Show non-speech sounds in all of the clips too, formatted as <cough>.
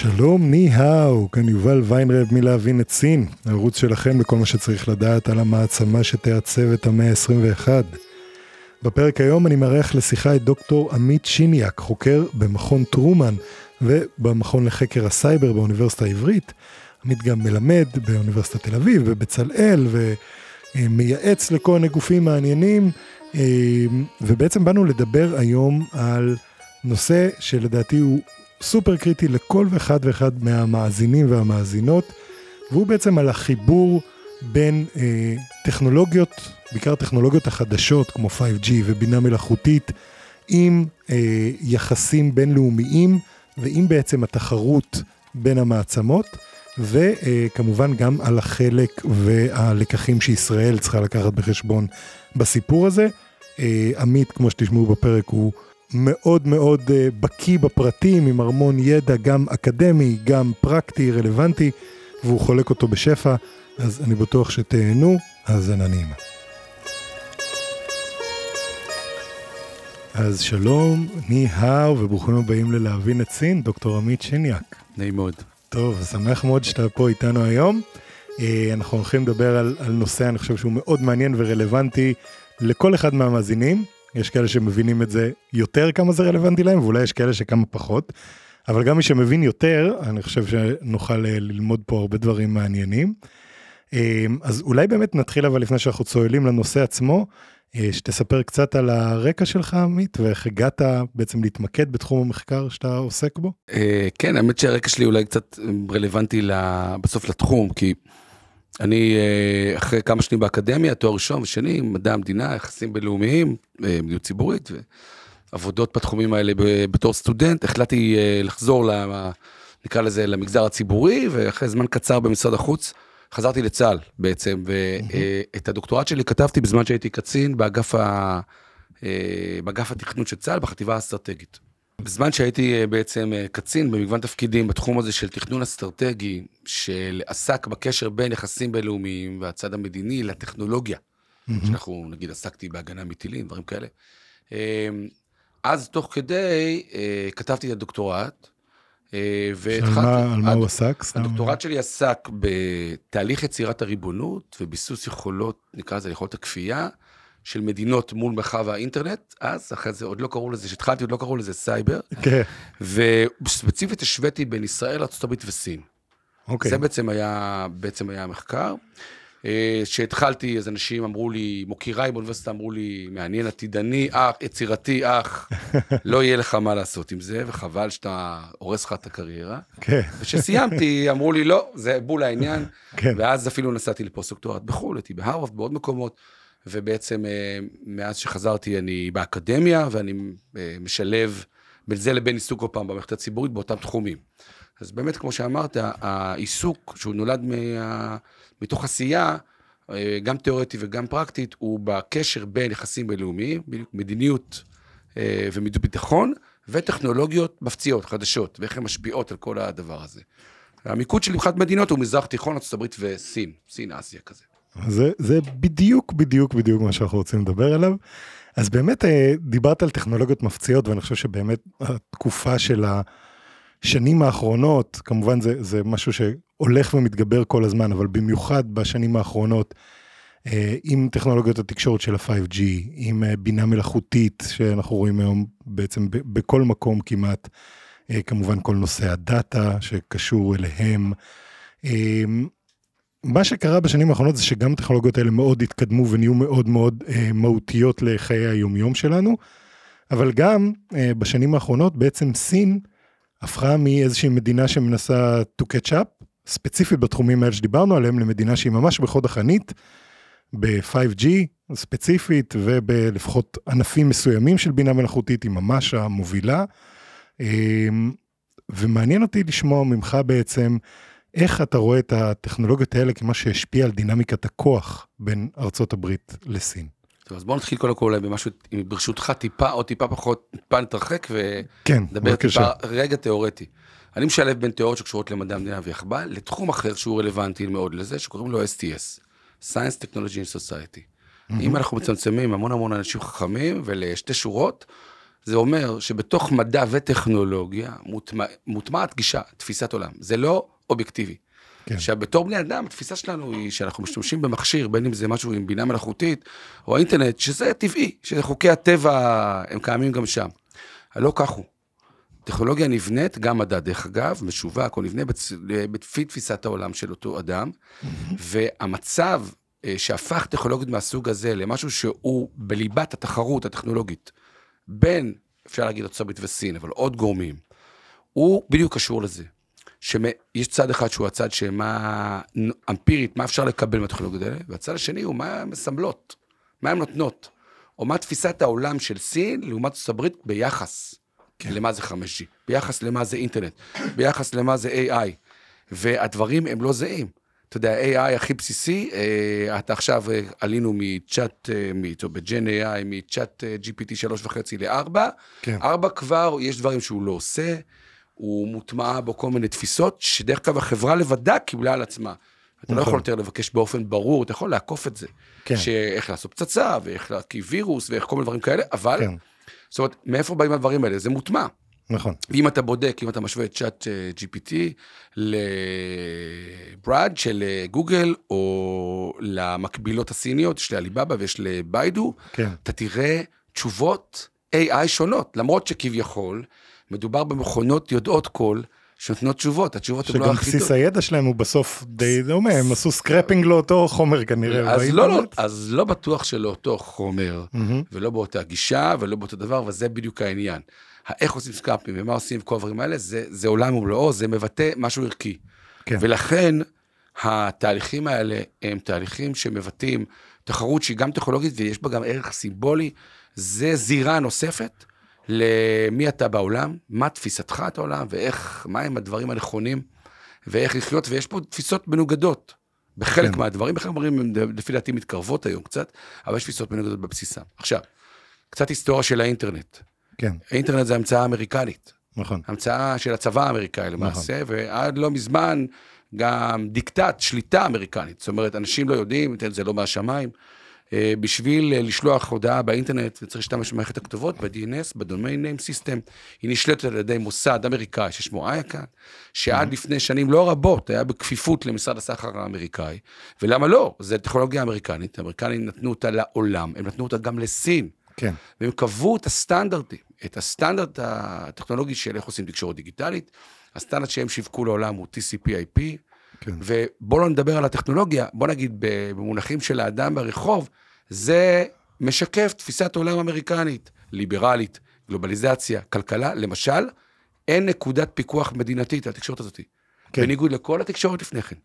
שלום, ני-האו, כאן יובל ויינרב מלהבין את סין, הערוץ שלכם בכל מה שצריך לדעת על המעצמה שתעצב את המאה ה-21. בפרק היום אני מארח לשיחה את דוקטור עמית שיניאק, חוקר במכון טרומן ובמכון לחקר הסייבר באוניברסיטה העברית. עמית גם מלמד באוניברסיטת תל אביב ובצלאל ומייעץ לכל מיני גופים מעניינים, ובעצם באנו לדבר היום על נושא שלדעתי הוא סופר קריטי לכל ואחד ואחד מהמאזינים והמאזינות, והוא בעצם על החיבור בין אה, טכנולוגיות, בעיקר טכנולוגיות החדשות כמו 5G ובינה מלאכותית, עם אה, יחסים בינלאומיים ועם בעצם התחרות בין המעצמות, וכמובן גם על החלק והלקחים שישראל צריכה לקחת בחשבון בסיפור הזה. אה, עמית, כמו שתשמעו בפרק, הוא מאוד מאוד אה, בקיא בפרטים, עם המון ידע, גם אקדמי, גם פרקטי, רלוונטי, והוא חולק אותו בשפע, אז אני בטוח שתהנו, האזנה נעימה. אז שלום, ני-האו, וברוכים הבאים ללהבין את סין, דוקטור עמית שניאק. נעים מאוד. טוב, שמח מאוד שאתה פה איתנו היום. אה, אנחנו הולכים לדבר על, על נושא, אני חושב שהוא מאוד מעניין ורלוונטי לכל אחד מהמאזינים. יש כאלה שמבינים את זה יותר כמה זה רלוונטי להם, ואולי יש כאלה שכמה פחות. אבל גם מי שמבין יותר, אני חושב שנוכל אה, ללמוד פה הרבה דברים מעניינים. אה, אז אולי באמת נתחיל אבל לפני שאנחנו צוללים לנושא עצמו, אה, שתספר קצת על הרקע שלך עמית ואיך הגעת בעצם להתמקד בתחום המחקר שאתה עוסק בו. כן, האמת שהרקע שלי אולי קצת רלוונטי בסוף לתחום, כי אני אה, אחרי כמה שנים באקדמיה, תואר ראשון ושני, מדע המדינה, יחסים בינלאומיים, אה, מדיניות ציבורית, ועבודות בתחומים האלה בתור סטודנט, החלטתי אה, לחזור, נקרא לזה, למגזר הציבורי, ואחרי זמן קצר במשרד החוץ, חזרתי לצה"ל בעצם, ואת הדוקטורט שלי כתבתי בזמן שהייתי קצין באגף, ה... באגף התכנון של צה"ל, בחטיבה האסטרטגית. בזמן שהייתי אה, בעצם אה, קצין במגוון תפקידים בתחום הזה של תכנון אסטרטגי, שעסק בקשר בין יחסים בינלאומיים והצד המדיני לטכנולוגיה. שאנחנו נגיד עסקתי בהגנה מטילים, דברים כאלה. אה, אז תוך כדי כתבתי את הדוקטורט, והתחלתי... על מה הוא עסק? הדוקטורט שלי עסק בתהליך יצירת הריבונות וביסוס יכולות, נקרא לזה יכולות הכפייה. של מדינות מול מרחב האינטרנט, אז, אחרי זה עוד לא קראו לזה, כשהתחלתי עוד לא קראו לזה סייבר. כן. וספציפית השוויתי בין ישראל, ארה"ב וסין. אוקיי. זה בעצם היה, בעצם היה המחקר. אה, כשהתחלתי, אז אנשים אמרו לי, מוקיריי באוניברסיטה אמרו לי, מעניין, עתידני, אח, יצירתי, אח, <laughs> לא יהיה לך מה לעשות עם זה, וחבל שאתה הורס לך את הקריירה. כן. וכשסיימתי, אמרו לי, לא, זה בול העניין. כן. ואז אפילו נסעתי לפוסט-דוקטורט בחו"ל, הייתי בהרווארד, בעוד מקומות. ובעצם אה, מאז שחזרתי אני באקדמיה, ואני אה, משלב בין זה לבין עיסוק עוד פעם במערכת הציבורית באותם תחומים. אז באמת, כמו שאמרת, העיסוק שהוא נולד מה... מתוך עשייה, אה, גם תיאורטי וגם פרקטית, הוא בקשר בין יחסים בינלאומיים, מדיניות ומדיניות ביטחון, וטכנולוגיות מפציעות, חדשות, ואיך הן משפיעות על כל הדבר הזה. המיקוד שלי מבחינת מדינות הוא מזרח תיכון, ארה"ב וסין, סין אסיה כזה. זה, זה בדיוק בדיוק בדיוק מה שאנחנו רוצים לדבר עליו. אז באמת אה, דיברת על טכנולוגיות מפציעות ואני חושב שבאמת התקופה של השנים האחרונות, כמובן זה, זה משהו שהולך ומתגבר כל הזמן, אבל במיוחד בשנים האחרונות, אה, עם טכנולוגיות התקשורת של ה-5G, עם אה, בינה מלאכותית שאנחנו רואים היום בעצם בכל מקום כמעט, כמובן כל נושא הדאטה שקשור אליהם. מה שקרה בשנים האחרונות זה שגם הטכנולוגיות האלה מאוד התקדמו ונהיו מאוד מאוד אה, מהותיות לחיי היומיום שלנו, אבל גם אה, בשנים האחרונות בעצם סין הפכה מאיזושהי מדינה שמנסה to catch up, ספציפית בתחומים האלה שדיברנו עליהם, למדינה שהיא ממש בחוד החנית, ב-5G ספציפית ובלפחות ענפים מסוימים של בינה מלאכותית, היא ממש המובילה. אה, ומעניין אותי לשמוע ממך בעצם, איך אתה רואה את הטכנולוגיות האלה כמה שהשפיע על דינמיקת הכוח בין ארצות הברית לסין? טוב, אז בוא נתחיל קודם כל אולי במשהו, ברשותך טיפה או טיפה פחות, טיפה נתרחק כן, ונדבר בבקשה. טיפה רגע תיאורטי. אני משלב בין תיאוריות שקשורות למדע המדינה ויחב"ל לתחום אחר שהוא רלוונטי מאוד לזה, שקוראים לו STS, Science Technology and Society. אם אנחנו מצמצמים המון המון אנשים חכמים ולשתי שורות, זה אומר שבתוך מדע וטכנולוגיה מוטמע- מוטמעת גישה, תפיסת עולם. זה לא אובייקטיבי. כן. עכשיו, בתור בני אדם, התפיסה שלנו היא שאנחנו משתמשים במכשיר, בין אם זה משהו עם בינה מלאכותית או האינטרנט, שזה טבעי, שחוקי הטבע הם קיימים גם שם. לא כך הוא. טכנולוגיה נבנית, גם מדע דרך אגב, משווק או נבנה בצ... לפי תפיסת העולם של אותו אדם, והמצב אה, שהפך טכנולוגיות מהסוג הזה למשהו שהוא בליבת התחרות הטכנולוגית בין, אפשר להגיד ארצות וסין, אבל עוד גורמים, הוא בדיוק קשור לזה. שיש צד אחד שהוא הצד שמה אמפירית, מה אפשר לקבל מהטכנולוגיות האלה, והצד השני הוא מה הן מסמלות, מה הן נותנות, או מה תפיסת העולם של סין לעומת ארצות הברית ביחס כן. למה זה 5G, ביחס למה זה אינטרנט, ביחס למה זה AI, והדברים הם לא זהים. אתה יודע, AI הכי בסיסי, אה, אתה עכשיו אה, עלינו מצ'אט, אה, טוב, בג'ן AI, מצ'אט GPT 3.5 ל-4, כן. 4 כבר, יש דברים שהוא לא עושה, הוא מוטמע בו כל מיני תפיסות, שדרך אגב החברה לבדה קיבלה על עצמה. אתה לא נכון. יכול יותר לבקש באופן ברור, אתה יכול לעקוף את זה. כן. שאיך לעשות פצצה, ואיך להרכיב וירוס, ואיך כל מיני דברים כאלה, אבל, כן, זאת אומרת, מאיפה באים הדברים האלה? זה מוטמע. נכון. ואם אתה בודק, אם אתה משווה את צ'אט אה, GPT לברד של אה, גוגל, או למקבילות הסיניות, יש לעליבאבא ויש לביידו, כן. אתה תראה תשובות AI שונות, למרות שכביכול מדובר במכונות יודעות כל שנותנות תשובות, התשובות הן לא שגם הכי בסיס טובות. הידע שלהם הוא בסוף די דומה, הם עשו scraping לאותו חומר כנראה. אז לא, לא. אז לא בטוח שלאותו חומר. ולא באותה גישה, ולא באותו דבר, וזה בדיוק העניין. איך עושים סקרייפים ומה עושים וכל הדברים האלה, זה, זה עולם ומלואו, זה מבטא משהו ערכי. כן. ולכן התהליכים האלה הם תהליכים שמבטאים תחרות שהיא גם טכנולוגית ויש בה גם ערך סימבולי. זה זירה נוספת למי אתה בעולם, מה תפיסתך את העולם ואיך, מהם הדברים הנכונים ואיך לחיות, ויש פה תפיסות מנוגדות. בחלק כן. מהדברים, בחלק מהדברים הן לפי דעתי מתקרבות היום קצת, אבל יש תפיסות מנוגדות בבסיסם. עכשיו, קצת היסטוריה של האינטרנט. כן, האינטרנט זה המצאה אמריקנית. נכון. המצאה של הצבא האמריקאי למעשה, ועד לא מזמן גם דיקטט, שליטה אמריקנית. זאת אומרת, אנשים לא יודעים, זה לא מהשמיים. אה, בשביל אה, לשלוח הודעה באינטרנט, וצריך להשתמש במערכת הכתובות, ב-DNS, ב-Domain Name System, היא נשלטת על ידי מוסד אמריקאי ששמו אייקן, שעד לפני שנים לא רבות היה בכפיפות למשרד הסחר האמריקאי. ולמה לא? זו טכנולוגיה אמריקנית, האמריקנים נתנו אותה לעולם, הם נתנו אותה גם לסין. כן, והם קבעו את הסטנדרטים, את הסטנדרט הטכנולוגי של איך עושים תקשורת דיגיטלית. הסטנדרט שהם שיווקו לעולם הוא TCP/IP, כן. ובואו לא נדבר על הטכנולוגיה, בוא נגיד במונחים של האדם ברחוב, זה משקף תפיסת עולם אמריקנית, ליברלית, גלובליזציה, כלכלה, למשל, אין נקודת פיקוח מדינתית על התקשורת הזאת. כן. בניגוד לכל התקשורת לפני כן.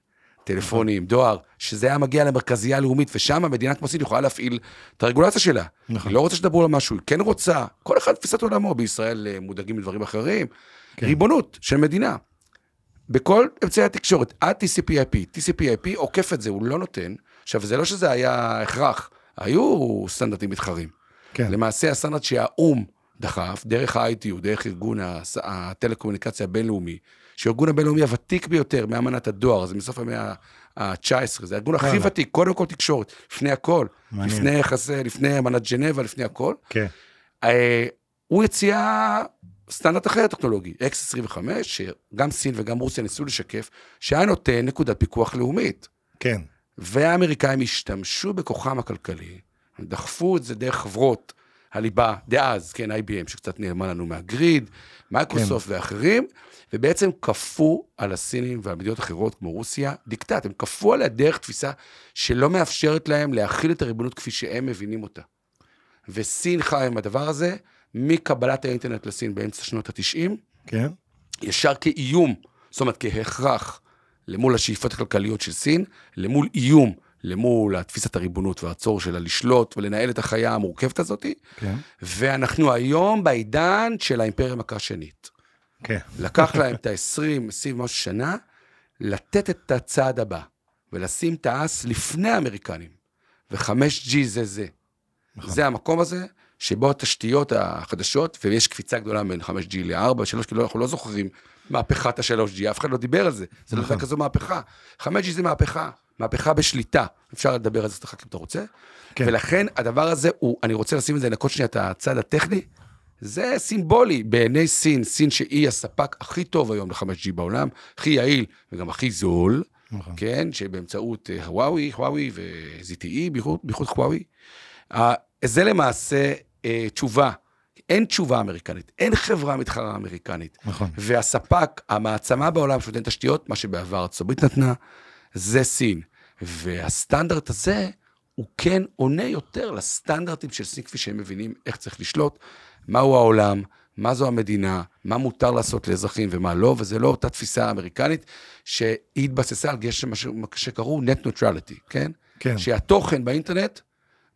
טלפונים, דואר, שזה היה מגיע למרכזייה הלאומית, ושם מדינה כמו סין יכולה להפעיל את הרגולציה שלה. נכון. היא לא רוצה שתדברו על משהו, היא כן רוצה, כל אחד תפיסת עולמו, בישראל אה, מודאגים מדברים אחרים. כן. ריבונות של מדינה. בכל אמצעי התקשורת, עד TCP/IP, TCP/IP עוקף את זה, הוא לא נותן. עכשיו, זה לא שזה היה הכרח, היו סטנדרטים מתחרים. כן. למעשה, הסטנדרט שהאו"ם דחף, דרך ה-ITU, דרך ארגון הטלקומוניקציה הבינלאומי, שהוא הארגון הבינלאומי הוותיק ביותר מאמנת הדואר, זה מסוף המאה ה-19, זה הארגון הכי. ותיק, קודם כל תקשורת, לפני הכל, מעניין. לפני יחסי, לפני אמנת ג'נבה, לפני הכל. כן, אה, הוא הציע סטנדרט אחר טכנולוגי, X25, שגם סין וגם רוסיה ניסו לשקף, שהיה נותן נקודת פיקוח לאומית. כן, והאמריקאים השתמשו בכוחם הכלכלי, הם דחפו את זה דרך חברות הליבה דאז, כן, IBM, שקצת נעלמה לנו מה grid, מייקרוסופט כן. ואחרים, ובעצם כפו על הסינים ועל מדינות אחרות כמו רוסיה דיקטט, הם כפו עליה דרך תפיסה שלא מאפשרת להם להכיל את הריבונות כפי שהם מבינים אותה. וסין חיה עם הדבר הזה מקבלת האינטרנט לסין באמצע שנות ה-90, כן, ישר כאיום, זאת אומרת כהכרח למול השאיפות הכלכליות של סין, למול איום, למול תפיסת הריבונות והצורך שלה לשלוט ולנהל את החיה המורכבת הזאת, כן, ואנחנו היום בעידן של האימפריה מכה שנית. כן, לקח להם <laughs> את ה-20, 20 משהו שנה, לתת את הצעד הבא, ולשים את האס לפני האמריקנים, ו-5G זה זה. נכון. זה המקום הזה, שבו התשתיות החדשות, ויש קפיצה גדולה בין 5G ל-4, 3, כאילו אנחנו לא זוכרים מהפכת ה-3G, אף אחד לא דיבר על זה, זה לא נכון. הייתה כזו מהפכה. 5G זה מהפכה, מהפכה בשליטה, אפשר לדבר על זה אצלך אם אתה רוצה. כן. ולכן הדבר הזה, הוא, אני רוצה לשים את זה, לנקות שנייה את הצד הטכני, זה סימבולי בעיני סין, סין שהיא הספק הכי טוב היום ל-5G בעולם, הכי יעיל וגם הכי זול, נכון. כן, שבאמצעות הוואוי, הוואוי ו-ZTE, בייחוד הוואוי. אה, זה למעשה תשובה, אין תשובה אמריקנית, אין חברה מתחרה אמריקנית. נכון. והספק, המעצמה בעולם שנותן תשתיות, מה שבעבר ארצות הברית נתנה, זה סין. והסטנדרט הזה, הוא כן עונה יותר לסטנדרטים של סין, כפי שהם מבינים איך צריך לשלוט, מהו העולם, מה זו המדינה, מה מותר לעשות לאזרחים ומה לא, וזה לא אותה תפיסה אמריקנית שהיא התבססה על גשם, מה שקראו net neutrality, כן? כן. שהתוכן באינטרנט,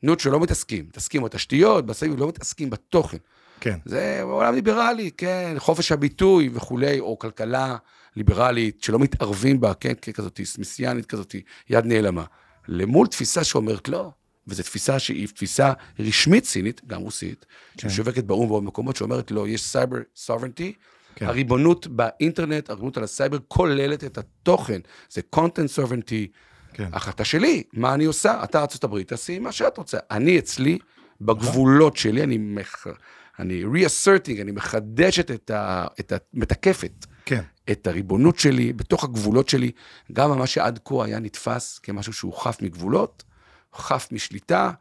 נוטרל לא מתעסקים, מתעסקים בתשתיות, בסביב, לא מתעסקים בתוכן. כן. זה עולם ליברלי, כן, חופש הביטוי וכולי, או כלכלה ליברלית שלא מתערבים בה, כן, ככזאת מסיאנית כזאת, יד נעלמה. למול תפיסה שאומרת לא, וזו תפיסה שהיא תפיסה רשמית סינית, גם רוסית, כן. שמשווקת באו"ם ובעוד מקומות, שאומרת לא, יש cyber sovereignty, כן. הריבונות באינטרנט, הריבונות על הסייבר, כוללת את התוכן, זה content sovereignty, כן. החלטה שלי, מה אני עושה? אתה ארצות הברית, תעשי מה שאת רוצה. אני אצלי, בגבולות שלי, אני, מח... אני reasserting, אני מחדשת את ה... את ה... מתקפת כן. את הריבונות שלי בתוך הגבולות שלי, גם מה שעד כה היה נתפס כמשהו שהוא חף מגבולות, חף משליטה,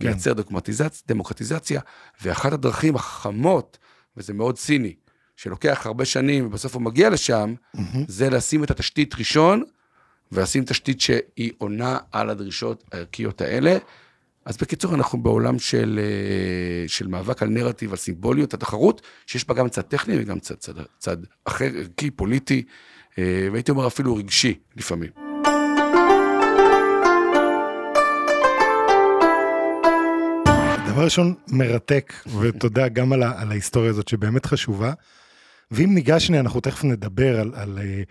כן. מייצר דמוקרטיזציה, דמוקרטיזציה, ואחת הדרכים החכמות, וזה מאוד ציני, שלוקח הרבה שנים ובסוף הוא מגיע לשם, זה לשים את התשתית ראשון, ולשים תשתית שהיא עונה על הדרישות הערכיות האלה. אז בקיצור, אנחנו בעולם של, אה, של מאבק על נרטיב, על סימבוליות, התחרות, שיש בה גם צד טכני וגם צד, צד, צד אחר, ערכי, פוליטי, אה, והייתי אומר אפילו רגשי לפעמים. דבר ראשון, מרתק, ותודה גם על, ה, על ההיסטוריה הזאת שבאמת חשובה. ואם ניגש שנייה, אנחנו תכף נדבר על, על, אה,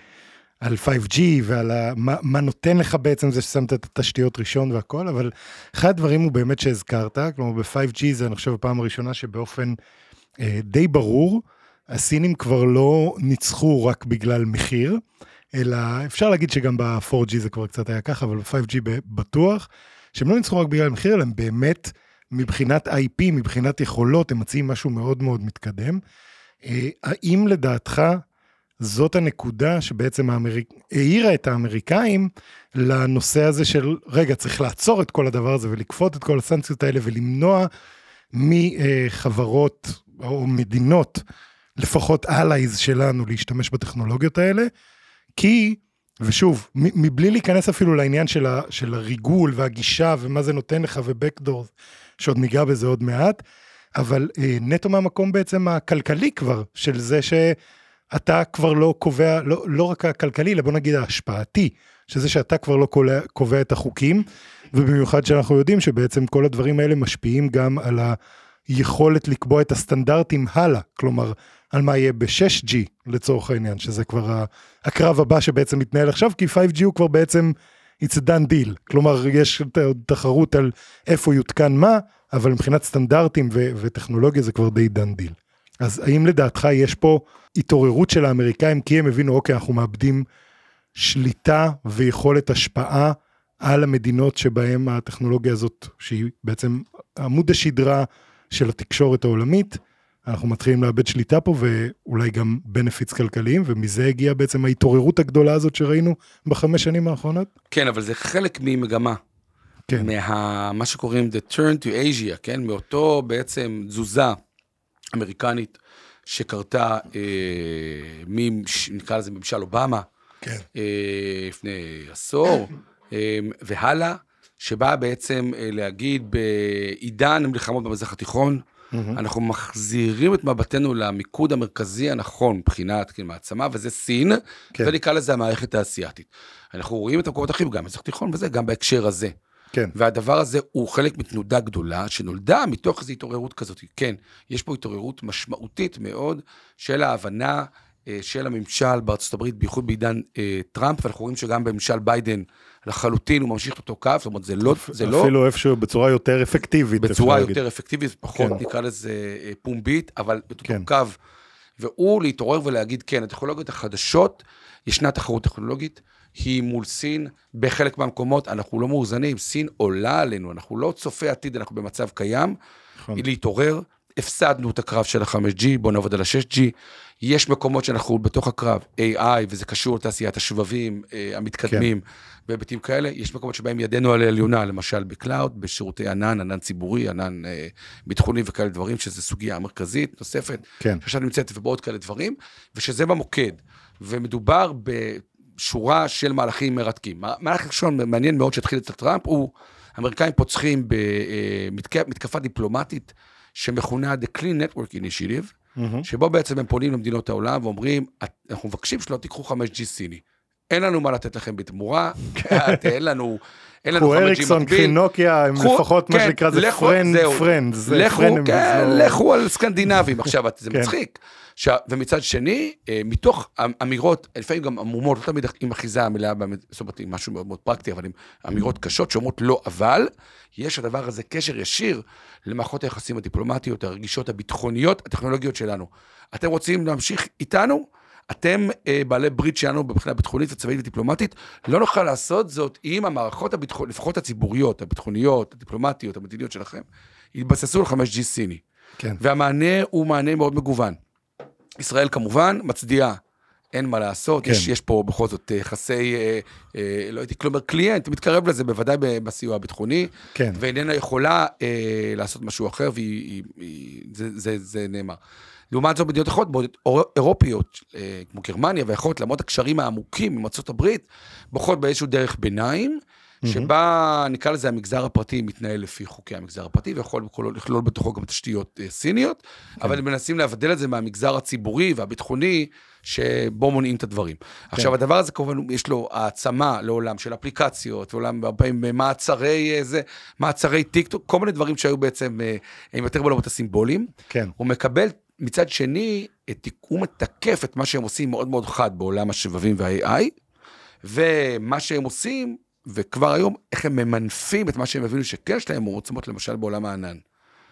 על 5G ועל ה, מה, מה נותן לך בעצם זה ששמת את התשתיות ראשון והכל, אבל אחד הדברים הוא באמת שהזכרת, כלומר ב-5G זה אני חושב הפעם הראשונה שבאופן אה, די ברור, הסינים כבר לא ניצחו רק בגלל מחיר, אלא אפשר להגיד שגם ב-4G זה כבר קצת היה ככה, אבל ב-5G בטוח, שהם לא ניצחו רק בגלל מחיר, אלא הם באמת מבחינת IP, מבחינת יכולות, הם מציעים משהו מאוד מאוד מתקדם. אה, האם לדעתך זאת הנקודה שבעצם האמריק... העירה את האמריקאים לנושא הזה של, רגע, צריך לעצור את כל הדבר הזה ולכפות את כל הסנקציות האלה ולמנוע מחברות או מדינות, לפחות allies שלנו, להשתמש בטכנולוגיות האלה, כי, ושוב, מבלי להיכנס אפילו לעניין של, ה, של הריגול והגישה ומה זה נותן לך ובקדור, שעוד ניגע בזה עוד מעט, אבל אה, נטו מהמקום בעצם הכלכלי כבר, של זה שאתה כבר לא קובע, לא, לא רק הכלכלי, אלא בוא נגיד ההשפעתי, שזה שאתה כבר לא קובע, קובע את החוקים, ובמיוחד שאנחנו יודעים שבעצם כל הדברים האלה משפיעים גם על היכולת לקבוע את הסטנדרטים הלאה, כלומר, על מה יהיה ב-6G לצורך העניין, שזה כבר הקרב הבא שבעצם מתנהל עכשיו, כי 5G הוא כבר בעצם, it's a done deal, כלומר, יש תחרות על איפה יותקן מה, אבל מבחינת סטנדרטים ו- וטכנולוגיה זה כבר די done deal. אז האם לדעתך יש פה התעוררות של האמריקאים כי הם הבינו אוקיי אנחנו מאבדים שליטה ויכולת השפעה על המדינות שבהם הטכנולוגיה הזאת שהיא בעצם עמוד השדרה של התקשורת העולמית אנחנו מתחילים לאבד שליטה פה ואולי גם בנפיץ כלכליים ומזה הגיעה בעצם ההתעוררות הגדולה הזאת שראינו בחמש שנים האחרונות. כן, אבל זה חלק ממגמה. כן. מה מה שקוראים the turn to Asia, כן? מאותו בעצם תזוזה אמריקנית שקרתה, אה, נקרא לזה ממשל אובמה, כן. אה, לפני עשור, אה, והלאה, שבאה בעצם להגיד בעידן המלחמות במזרח התיכון, אנחנו מחזירים את מבטנו למיקוד המרכזי הנכון מבחינת כן, מעצמה, וזה סין, כן. ונקרא לזה המערכת האסייתית. אנחנו רואים את המקומות האחרים, גם במזרח התיכון וזה, גם בהקשר הזה. כן. והדבר הזה הוא חלק מתנודה גדולה שנולדה מתוך איזו התעוררות כזאת. כן, יש פה התעוררות משמעותית מאוד של ההבנה אה, של הממשל בארצות הברית, בייחוד בעידן אה, טראמפ, ואנחנו רואים שגם בממשל ביידן לחלוטין הוא ממשיך את אותו קו, זאת אומרת זה לא, זה לא, אפילו איפשהו בצורה יותר אפקטיבית. בצורה אפשר להגיד. יותר אפקטיבית, פחות כן. נקרא לזה אה, פומבית, אבל את אותו כן. קו. והוא להתעורר ולהגיד, כן, הטכנולוגיות החדשות, ישנה תחרות טכנולוגית, היא מול סין, בחלק מהמקומות. אנחנו לא מאוזנים, סין עולה עלינו, אנחנו לא צופי עתיד, אנחנו במצב קיים, נכון. היא להתעורר, הפסדנו את הקרב של ה-5G, בואו נעבוד על ה-6G, יש מקומות שאנחנו בתוך הקרב, AI, וזה קשור לתעשיית השבבים אה, המתקדמים, בהיבטים כאלה, יש מקומות שבהם ידנו על העליונה, למשל ב cloud, בשירותי ענן, ענן ציבורי, ענן אה, ביטחוני וכאלה דברים, שזו סוגיה מרכזית נוספת, כן. שעכשיו נמצאת ובעוד כאלה דברים, ושזה במוקד, ומדובר בשורה של מהלכים מרתקים. מהלך ראשון מעניין מאוד שהתחיל אצל טראמפ, הוא, האמריקאים פוצחים במתקפה דיפלומטית שמכונה The Clean Network Initiative, מהמם. שבו בעצם הם פונים למדינות העולם ואומרים, "את- אנחנו מבקשים שלא תיקחו 5G סיני. אין לנו מה לתת לכם בתמורה, את- אין לנו, אין לנו קחו 5G אריקסון, קחי מקביל. נוקיה, הם קחו- לפחות מה כן, שנקרא זה friend, זהו. friend, זה לכו, friend, כן, לכו על סקנדינבים. עכשיו, זה כן. מצחיק. עכשיו, ומצד שני, אה, מתוך אמירות, לפעמים גם עמומות, לא תמיד עם אחיזה מלאה, באמת, זאת אומרת, עם משהו מאוד מאוד פרקטי, אבל עם אמירות קשות שאומרות לא, אבל, יש הדבר הזה קשר ישיר למערכות היחסים הדיפלומטיות, הרגישות, הביטחוניות, הטכנולוגיות שלנו. אתם רוצים להמשיך איתנו? אתם אה, בעלי ברית שלנו מבחינה ביטחונית וצבאית ודיפלומטית, לא נוכל לעשות זאת אם המערכות הביטחוניות, לפחות הציבוריות, הביטחוניות, הדיפלומטיות, המדיניות שלכם, יתבססו על 5G סיני. כן. והמענה הוא מענה מאוד מגוון. ישראל כמובן מצדיעה, אין מה לעשות, כן. יש, יש פה בכל זאת אה, יחסי, אה, אה, לא הייתי כלומר קליינט, מתקרב לזה בוודאי בסיוע הביטחוני, כן. ואיננה יכולה אה, לעשות משהו אחר, והיא, היא, היא, זה, זה, זה נאמר. לעומת זאת, מדינות אחרות, אירופיות, אה, כמו גרמניה ואחרות, למרות הקשרים העמוקים עם הברית, בוחרות באיזשהו דרך ביניים, שבה נקרא לזה המגזר הפרטי מתנהל לפי חוקי המגזר הפרטי, ויכול לכלול- בתוכו גם תשתיות אה, סיניות, אבל הם מנסים להבדל את זה מהמגזר הציבורי והביטחוני, שבו מונעים את הדברים. עכשיו, הדבר הזה כמובן, יש לו העצמה לעולם של אפליקציות, הרבה פעמים מעצרי, אה, זה, מעצרי טיק טוק, כל מיני דברים שהיו בעצם, הם יותר בעולמות הסימבוליים. כן. הוא מקבל מצד שני, את, הוא מתקף את מה שהם עושים מאוד מאוד חד בעולם השבבים וה-AI, ומה שהם עושים, וכבר היום, איך הם ממנפים את מה שהם הבינו שכן יש להם עוצמות, למשל בעולם הענן.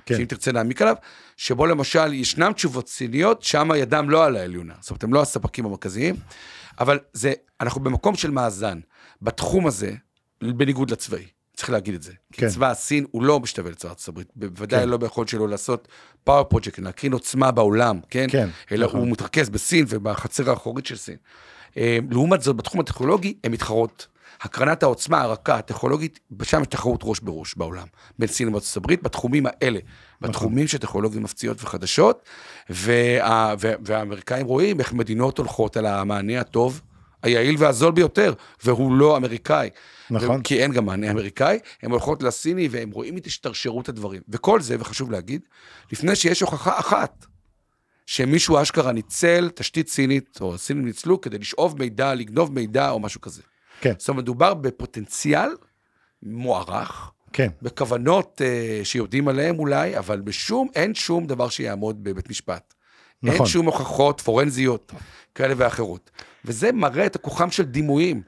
כן. שאם תרצה להעמיק עליו, שבו למשל ישנם תשובות סיניות, שם ידם לא על העליונה. זאת אומרת, הם לא הספקים המרכזיים, אבל זה, אנחנו במקום של מאזן. בתחום הזה, בניגוד לצבאי, צריך להגיד את זה. כן. כי צבא הסין הוא לא משתווה לצבא ארצות הברית, בוודאי כן. לא ביכולת שלו לעשות פאוור פרויקט, להקרין עוצמה בעולם, כן? כן, אלא נכון. הוא מתרכז בסין ובחצר האחורית של סין. אה, לעומת זאת, בתחום הטכנולוגי, הן מתחרות. הקרנת העוצמה הרכה הטכנולוגית, שם יש תחרות ראש בראש בעולם, בין סין לארצות הברית, בתחומים האלה, בתחומים של טכנולוגיות מפציעות וחדשות, וה, וה, והאמריקאים רואים איך מדינות הולכות על המענה הטוב, היעיל והזול ביותר, והוא לא אמריקאי. נכון. כי אין גם מענה אמריקאי, הן הולכות לסיני והם רואים את השתרשרות הדברים. וכל זה, וחשוב להגיד, לפני שיש הוכחה אחת, שמישהו אשכרה ניצל תשתית סינית, או הסינים ניצלו כדי לשאוב מידע, לגנוב מידע או משהו כזה. כן. זאת אומרת, מדובר בפוטנציאל מוערך, כן. בכוונות uh, שיודעים עליהן אולי, אבל בשום, אין שום דבר שיעמוד בבית משפט. נכון. אין שום הוכחות פורנזיות כאלה ואחרות. וזה מראה את הכוחם של דימויים.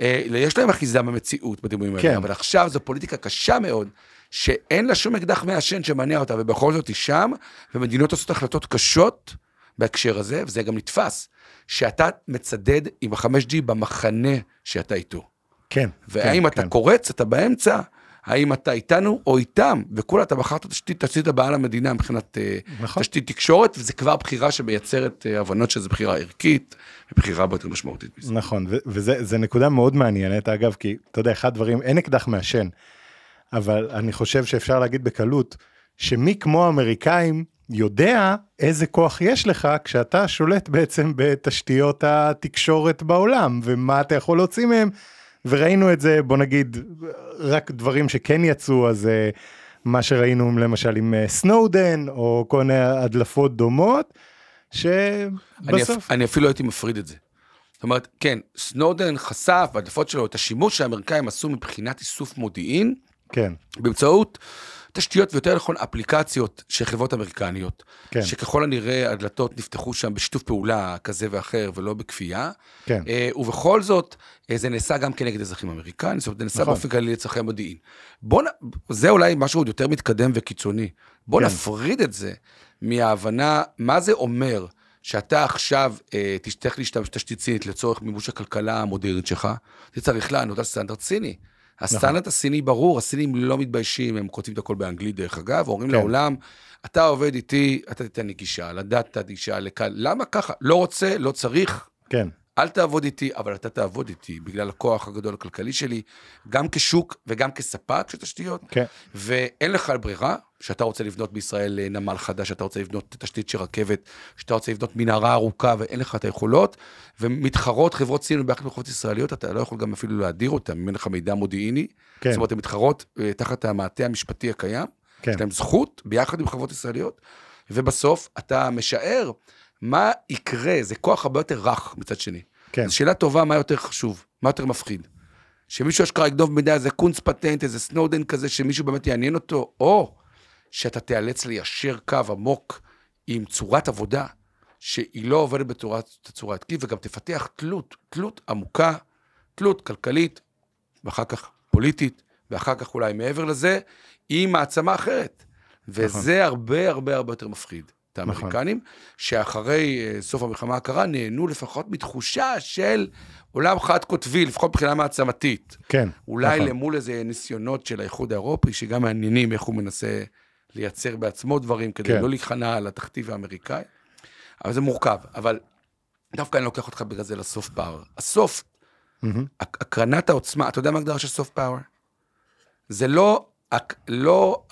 אה, יש להם אחיזה במציאות בדימויים האלה, כן. אבל עכשיו זו פוליטיקה קשה מאוד, שאין לה שום אקדח מעשן שמניע אותה, ובכל זאת היא שם, ומדינות עושות החלטות קשות בהקשר הזה, וזה גם נתפס, שאתה מצדד עם ה-5G במחנה שאתה איתו. כן. והאם כן, אתה כן. קורץ, אתה באמצע, האם אתה איתנו או איתם, וכולה אתה בחרת תשתית, תשתית הבאה למדינה מבחינת אה, נכון. תשתית תקשורת, וזה כבר בחירה שמייצרת אה, הבנות שזו בחירה ערכית, ובחירה יותר משמעותית מזה. נכון, ו- וזה זה נקודה מאוד מעניינת אגב, כי אתה יודע, אחד הדברים, אין אקדח מעשן, אבל אני חושב שאפשר להגיד בקלות, שמי כמו האמריקאים יודע איזה כוח יש לך כשאתה שולט בעצם בתשתיות התקשורת בעולם, ומה אתה יכול להוציא מהם, וראינו את זה, בוא נגיד, רק דברים שכן יצאו, אז אה, מה שראינו למשל עם אה, סנודן, או כל מיני הדלפות דומות, אני, שבסוף, אפ, אני אפילו הייתי מפריד את זה. זאת אומרת, כן, סנודן חשף בהדלפות שלו את השימוש שהאמריקאים עשו מבחינת איסוף מודיעין, כן, באמצעות תשתיות ויותר נכון אפליקציות של חברות אמריקניות, כן. שככל הנראה הדלתות נפתחו שם בשיתוף פעולה כזה ואחר ולא בכפייה, כן. אה, ובכל זאת אה, זה נעשה גם כנגד אזרחים אמריקאים, זאת אומרת זה נעשה נכון. באופן כללי לצורכי מודיעין. בוא, נ- זה אולי משהו עוד יותר מתקדם וקיצוני. בוא כן. נפריד את זה מההבנה מה זה אומר שאתה עכשיו אה, תצטרך להשתמש בתשתית סינית לצורך מימוש הכלכלה המודרנית שלך, זה צריך לענות על סטנדרט סיני. הסטנדרט הסיני ברור, הסינים לא מתביישים, הם כותבים את הכל באנגלית דרך אגב, אומרים כן. לעולם, אתה עובד איתי, אתה תיתן לי גישה, לדאטה גישה, לכאן, למה ככה? לא רוצה, לא צריך, כן, אל תעבוד איתי, אבל אתה תעבוד איתי, בגלל הכוח הגדול הכלכלי שלי, גם כשוק וגם כספק של תשתיות, כן, ואין לך ברירה, שאתה רוצה לבנות בישראל אה, נמל חדש, שאתה רוצה לבנות תשתית של רכבת, שאתה רוצה לבנות מנהרה ארוכה ואין לך את היכולות, ומתחרות חברות סין ביחד עם חברות ישראליות, אתה לא יכול גם אפילו להדיר אותן, אם אין לך מידע מודיעיני. כן. זאת אומרת, הן מתחרות אה, תחת המעטה המשפטי הקיים, כן. יש להם זכות ביחד עם חברות ישראליות, ובסוף אתה משער מה יקרה, זה כוח הרבה יותר רך מצד שני. כן. זו שאלה טובה, מה יותר חשוב, מה יותר מפחיד. שמישהו אשכרה יגנוב מידע, איזה קונץ פטנט, איזה סנודן כזה, שמישהו באמת יעניין אותו, או שאתה תיאלץ ליישר קו עמוק עם צורת עבודה, שהיא לא עובדת בצורה בצורה עתקית, וגם תפתח תלות, תלות עמוקה, תלות כלכלית, ואחר כך פוליטית, ואחר כך אולי מעבר לזה, עם מעצמה אחרת. וזה הרבה הרבה הרבה יותר מפחיד. את האמריקנים, שאחרי אה, סוף המלחמה הקרה נהנו לפחות מתחושה של עולם חד קוטבי, לפחות מבחינה מעצמתית. כן. אולי נכון. למול איזה ניסיונות של האיחוד האירופי, שגם מעניינים איך הוא מנסה לייצר בעצמו דברים, כדי כן. לא להיכנע לתכתיב האמריקאי. אבל זה מורכב. אבל דווקא אני לוקח אותך בגלל זה לסוף פאוור. הסוף. הק- הקרנת העוצמה, אתה יודע מה ההגדרה של סוף פאוור? זה לא, לא,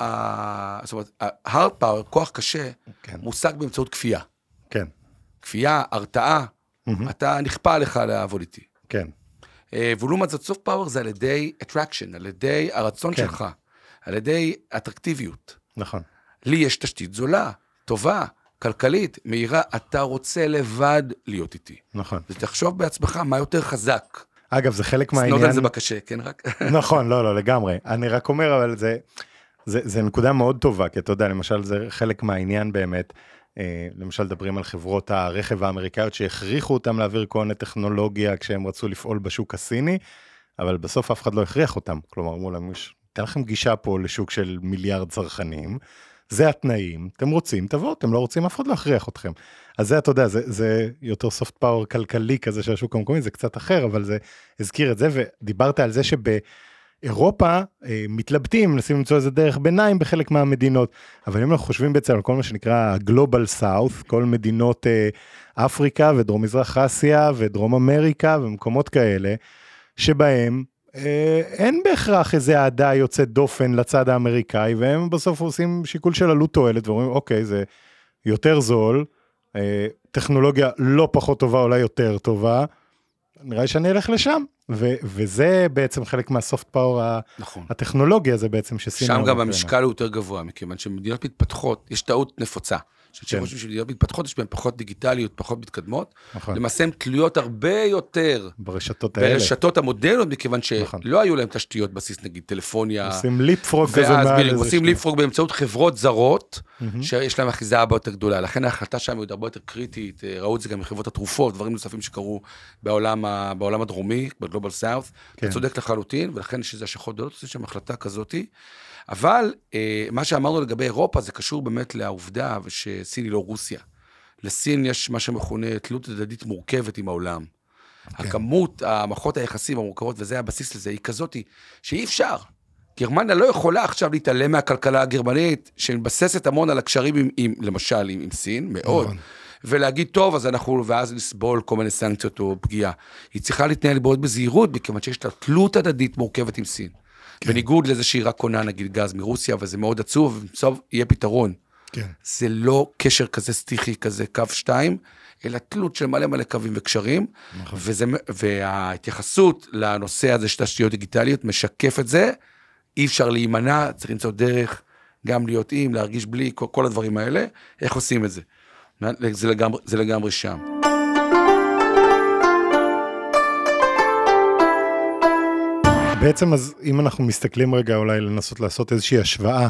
זאת אומרת, הארד פאוור, כוח קשה, כן. מושג באמצעות כפייה. כן, כפייה, הרתעה, מהמם. אתה נכפה עליך לעבוד איתי. כן, אה, ולעומת זאת, סוף פאוור זה על ידי attraction, על ידי הרצון כן. שלך, על ידי אטרקטיביות. נכון. לי יש תשתית זולה, טובה, כלכלית, מהירה, אתה רוצה לבד להיות איתי. נכון. ותחשוב בעצמך מה יותר חזק. אגב, זה חלק מהעניין... סנודן זה בקשה, כן רק? <laughs> נכון, לא, לא, לגמרי. אני רק אומר, אבל זה, זה, זה נקודה מאוד טובה, כי אתה יודע, למשל, זה חלק מהעניין באמת. אה, למשל, מדברים על חברות הרכב האמריקאיות שהכריחו אותם להעביר כל מיני טכנולוגיה כשהם רצו לפעול בשוק הסיני, אבל בסוף אף אחד לא הכריח אותם. כלומר, אמרו להם, "יש- ניתן לכם גישה פה לשוק של מיליארד צרכנים, זה התנאים, אתם רוצים, תבואו, אתם לא רוצים, אף אחד לא יכריח אתכם. אז זה, אתה יודע, זה, זה יותר סופט פאוור כלכלי כזה של השוק המקומי, זה קצת אחר, אבל זה הזכיר את זה, ודיברת על זה שבאירופה אה, מתלבטים, מנסים למצוא איזה דרך ביניים בחלק מהמדינות, אבל אם אנחנו חושבים בעצם על כל מה שנקרא גלובל סאות', כל מדינות אה, אפריקה ודרום מזרח אסיה ודרום אמריקה ומקומות כאלה, שבהם אין בהכרח איזה אהדה יוצאת דופן לצד האמריקאי, והם בסוף עושים שיקול של עלות תועלת ואומרים, אוקיי, זה יותר זול, אה, טכנולוגיה לא פחות טובה, אולי יותר טובה, נראה לי שאני אלך לשם. ו- וזה בעצם חלק מהסופט פאוור ה- נכון. הטכנולוגיה זה בעצם שסין... שם גם. המשקל הוא יותר גבוה, מכיוון שמדינות מתפתחות, יש טעות נפוצה. שאנשים כן. שמדינות מתפתחות, יש בהן פחות דיגיטליות, פחות מתקדמות. נכון, למעשה הן תלויות הרבה יותר ברשתות האלה. ברשתות המודרניות, מכיוון נכון. שלא היו להם תשתיות בסיס, נגיד טלפוניה. עושים ליפפרוג כזה מעל איזה עושים. ליפפרוג באמצעות חברות זרות, מהמם. שיש להם אחיזה הרבה יותר גדולה. לכן ההחלטה שם היא עוד הרבה יותר קריטית. אה, ראו את זה גם מחברות התרופות, דברים נוספים שקרו בעולם, ה- בעולם הדרומי, בגלובל סאות'. כן. אתה צודק לחלוטין, ולכן יש איזה השלכות גדולות, עושים שם החלטה כזאתי. אבל אה, מה שאמרנו לגבי אירופה, זה קשור באמת לעובדה שסין היא לא רוסיה. לסין יש מה שמכונה תלות הדדית מורכבת עם העולם. כן. הכמות, המערכות היחסים המורכבות, וזה הבסיס לזה, היא כזאתי, שאי אפשר. גרמניה לא יכולה עכשיו להתעלם מהכלכלה הגרמנית, שמתבססת המון על הקשרים עם, עם למשל, עם, עם סין, מאוד. נכון. ולהגיד, טוב, אז אנחנו, ואז נסבול כל מיני סנקציות או פגיעה. היא צריכה להתנהל מאוד בזהירות, מכיוון שיש לה תלות הדדית מורכבת עם סין. כן. בניגוד לזה שהיא רק קונה נגיד גז מרוסיה, וזה מאוד עצוב, ובסוף יהיה פתרון. כן. זה לא קשר כזה סטיחי כזה, קו שתיים, אלא תלות של מלא מלא קווים וקשרים, נכון. וזה, וההתייחסות לנושא הזה של תשתיות דיגיטליות משקף את זה, אי אפשר להימנע, צריך למצוא דרך גם להיות עם, להרגיש בלי, כל, כל הדברים האלה, איך עושים את זה. זה לגמרי, זה לגמרי שם. בעצם אז אם אנחנו מסתכלים רגע אולי לנסות לעשות איזושהי השוואה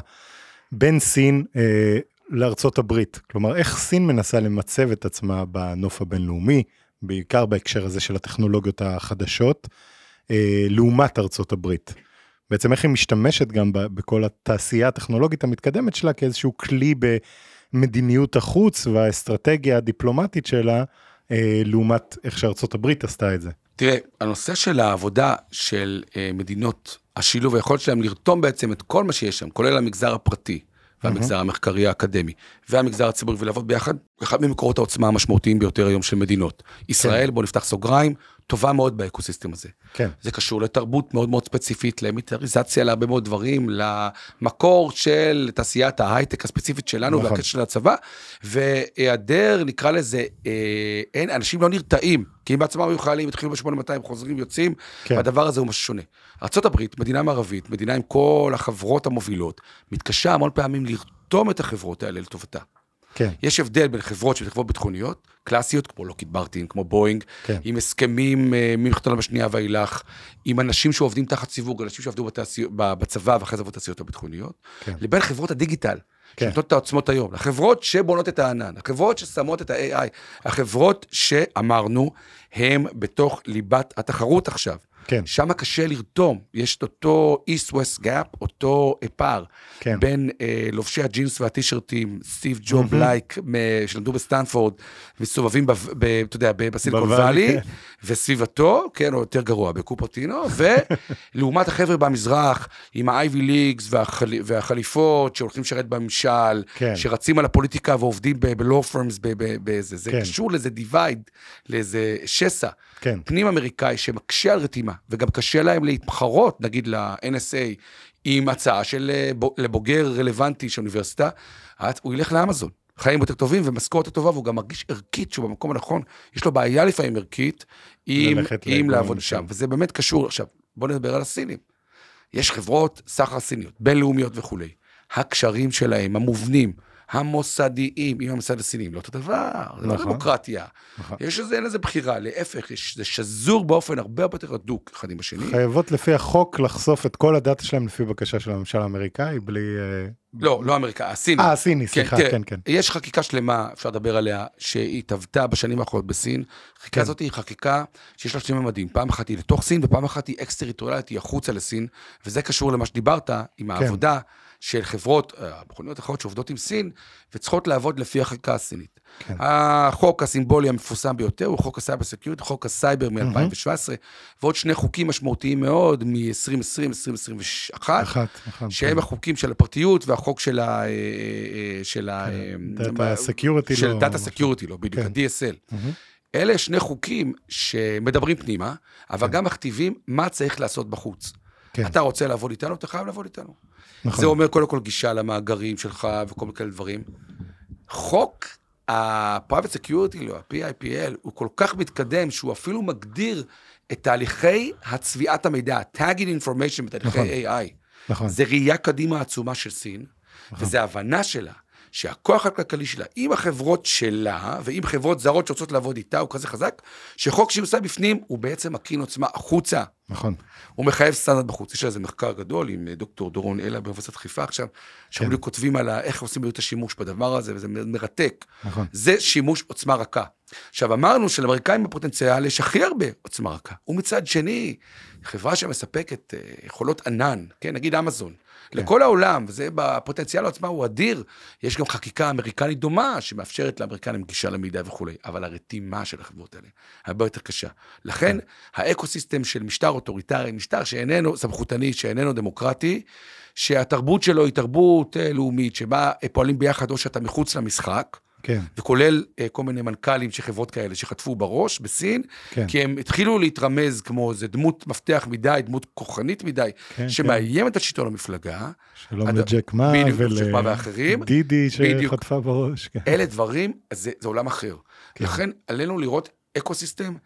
בין סין אה, לארצות הברית. כלומר, איך סין מנסה למצב את עצמה בנוף הבינלאומי, בעיקר בהקשר הזה של הטכנולוגיות החדשות, אה, לעומת ארצות הברית. בעצם איך היא משתמשת גם ב- בכל התעשייה הטכנולוגית המתקדמת שלה כאיזשהו כלי במדיניות החוץ והאסטרטגיה הדיפלומטית שלה, אה, לעומת איך שארצות הברית עשתה את זה. תראה, הנושא של העבודה של אה, מדינות, השילוב, היכולת שלהם לרתום בעצם את כל מה שיש שם, כולל המגזר הפרטי, והמגזר המחקרי האקדמי, והמגזר הציבורי, ולעבוד ביחד, אחד ממקורות העוצמה המשמעותיים ביותר היום של מדינות. ישראל, בואו נפתח סוגריים, טובה מאוד באקוסיסטם הזה. כן. זה קשור לתרבות מאוד מאוד ספציפית, למיטריזציה להרבה מאוד דברים, למקור של תעשיית ההייטק הספציפית שלנו נכון. והקשר של הצבא, והיעדר, נקרא לזה, אה, אין, אנשים לא נרתעים, כי אם בעצמם היו חיילים, התחילו ב-8200, חוזרים, יוצאים, כן. והדבר הזה הוא משהו שונה. ארה"ב, מדינה מערבית, מדינה עם כל החברות המובילות, מתקשה המון פעמים לרתום את החברות האלה לטובתה. כן, יש הבדל בין חברות שהן חברות ביטחוניות, קלאסיות, כמו לוקיד מרטין, כמו בואינג, כן. עם הסכמים אה, ממלחמת העולם השנייה ואילך, עם אנשים שעובדים תחת סיווג, אנשים שעבדו בתעשיות, ב- בצבא ואחרי זה בתעשיות הביטחוניות, כן. לבין חברות הדיגיטל, כן. שנותנות את העוצמות היום, החברות שבונות את הענן, החברות ששמות את ה-AI, החברות שאמרנו, הם בתוך ליבת התחרות עכשיו. כן. שם קשה לרתום, יש את אותו East-West Gap, אותו פער, כן. בין אה, לובשי הג'ינס והטישרטים, סטיב ג'ובס like, מ- שלמדו בסטנפורד, מסתובבים, אתה יודע, ב Silicon Valley, כן. וסביבתו, כן, או יותר גרוע, בקופרטינו, <laughs> ולעומת החבר'ה במזרח, עם ה-Ivy Leagues והחל... והחליפות, שהולכים לשרת בממשל, כן. שרצים על הפוליטיקה ועובדים ב-law firms, ב- ב- באיזה, זה כן. קשור לאיזה דיווייד, לאיזה שסע. כן. פנים אמריקאי שמקשה על רתימה, וגם קשה להם להתחרות, נגיד ל-NSA, עם הצעה של אה, לבוגר רלוונטי של אוניברסיטה, הוא ילך לאמזון. חיים יותר טובים ומשכורת טובה, והוא גם מרגיש ערכית שהוא במקום הנכון. יש לו בעיה לפעמים ערכית עם, עם לעבוד שם. שם, וזה באמת קשור. עכשיו, בואו נדבר על הסינים. יש חברות סחר סיניות, בינלאומיות וכולי. הקשרים שלהם, המובנים, המוסדיים עם המוסד הסיני, לא אותו דבר, זה לא נכון. דמוקרטיה. נכון. יש לזה, אין לזה בחירה, להפך, יש, זה שזור באופן הרבה הרבה יותר הדוק אחד עם השני. חייבות לפי החוק לחשוף את כל הדאטה שלהם לפי בקשה של הממשל האמריקאי, בלי... אה, לא, לא אמריקה, הסיני. אה, הסיני, סליחה, תראה, כן, כן. יש חקיקה שלמה, אפשר לדבר עליה, שהיא התהוותה בשנים האחרונות בסין. החקיקה כן. הזאת היא חקיקה שיש לה שני ממדים, פעם אחת היא לתוך סין ופעם אחת היא אקס-טריטוריאלית, היא החוצה לסין, וזה קשור למה שדיברת, עם העבודה של חברות, אה, מכוניות אחרות שעובדות עם סין, וצריכות לעבוד לפי החקיקה הסינית. כן. החוק הסימבולי המפורסם ביותר הוא חוק ה cyber security, חוק הסייבר מ-2017, ועוד שני חוקים משמעותיים מאוד מ-2020, 2021. אחת, אחת. שהם החוקים של הפרטיות והחוק של ה... אה, אה, של ה... data security של לא... data security לא, בדיוק, כן. ה-DSL. מהמם. אלה שני חוקים שמדברים פנימה, אבל גם מכתיבים מה צריך לעשות בחוץ. כן. אתה רוצה לעבוד איתנו, אתה חייב לעבוד איתנו. נכון. זה אומר קודם כל גישה למאגרים שלך וכל מיני כאלה דברים. חוק ה-Private Security, או ה-PIPL, הוא כל כך מתקדם שהוא אפילו מגדיר את תהליכי הצביעת המידע, tagging information בתהליכי נכון. AI. נכון. זה ראייה קדימה עצומה של סין, וזה הבנה שלה, שהכוח הכלכלי שלה, עם החברות שלה, ועם חברות זרות שרוצות לעבוד איתה, הוא כזה חזק, שחוק שהיא עושה בפנים, הוא בעצם מקרין עוצמה החוצה. נכון. הוא מחייב סטנדרט בחוץ. יש על זה מחקר גדול עם אה, דוקטור דורון אלה באוניברסיטת חיפה עכשיו, שהם כן. כותבים על איך עושים בדיוק את השימוש בדבר הזה, וזה מרתק. נכון. זה שימוש עוצמה רכה. עכשיו, אמרנו שלאמריקאים בפוטנציאל יש הכי הרבה עוצמה רכה. ומצד שני, חברה שמספקת אה, יכולות ענן, כן, נגיד אמזון, כן. לכל העולם, וזה בפוטנציאל העוצמה הוא אדיר. יש גם חקיקה אמריקנית דומה, שמאפשרת לאמריקנים גישה למידע וכולי, אבל הרתימה של החברות האלה הרבה יותר קשה. לכן, האקוסיסטם של משטר אוטוריטרי, משטר שאיננו סמכותני, שאיננו דמוקרטי, שהתרבות שלו היא תרבות אה, לאומית, שבה אה, פועלים ביחד או שאתה מחוץ למשחק, כן. וכולל אה, כל מיני מנכ"לים של חברות כאלה שחטפו בראש בסין, כן. כי הם התחילו להתרמז כמו איזה דמות מפתח מדי, דמות כוחנית מדי, כן, שמאיימת על שלטון המפלגה. שלום אתה- לג'ק מא. ולדידי בדיוק. שחטפה בראש. כן. אלה דברים, זה, זה עולם אחר. כן. לכן עלינו לראות אקו-סיסטם אה,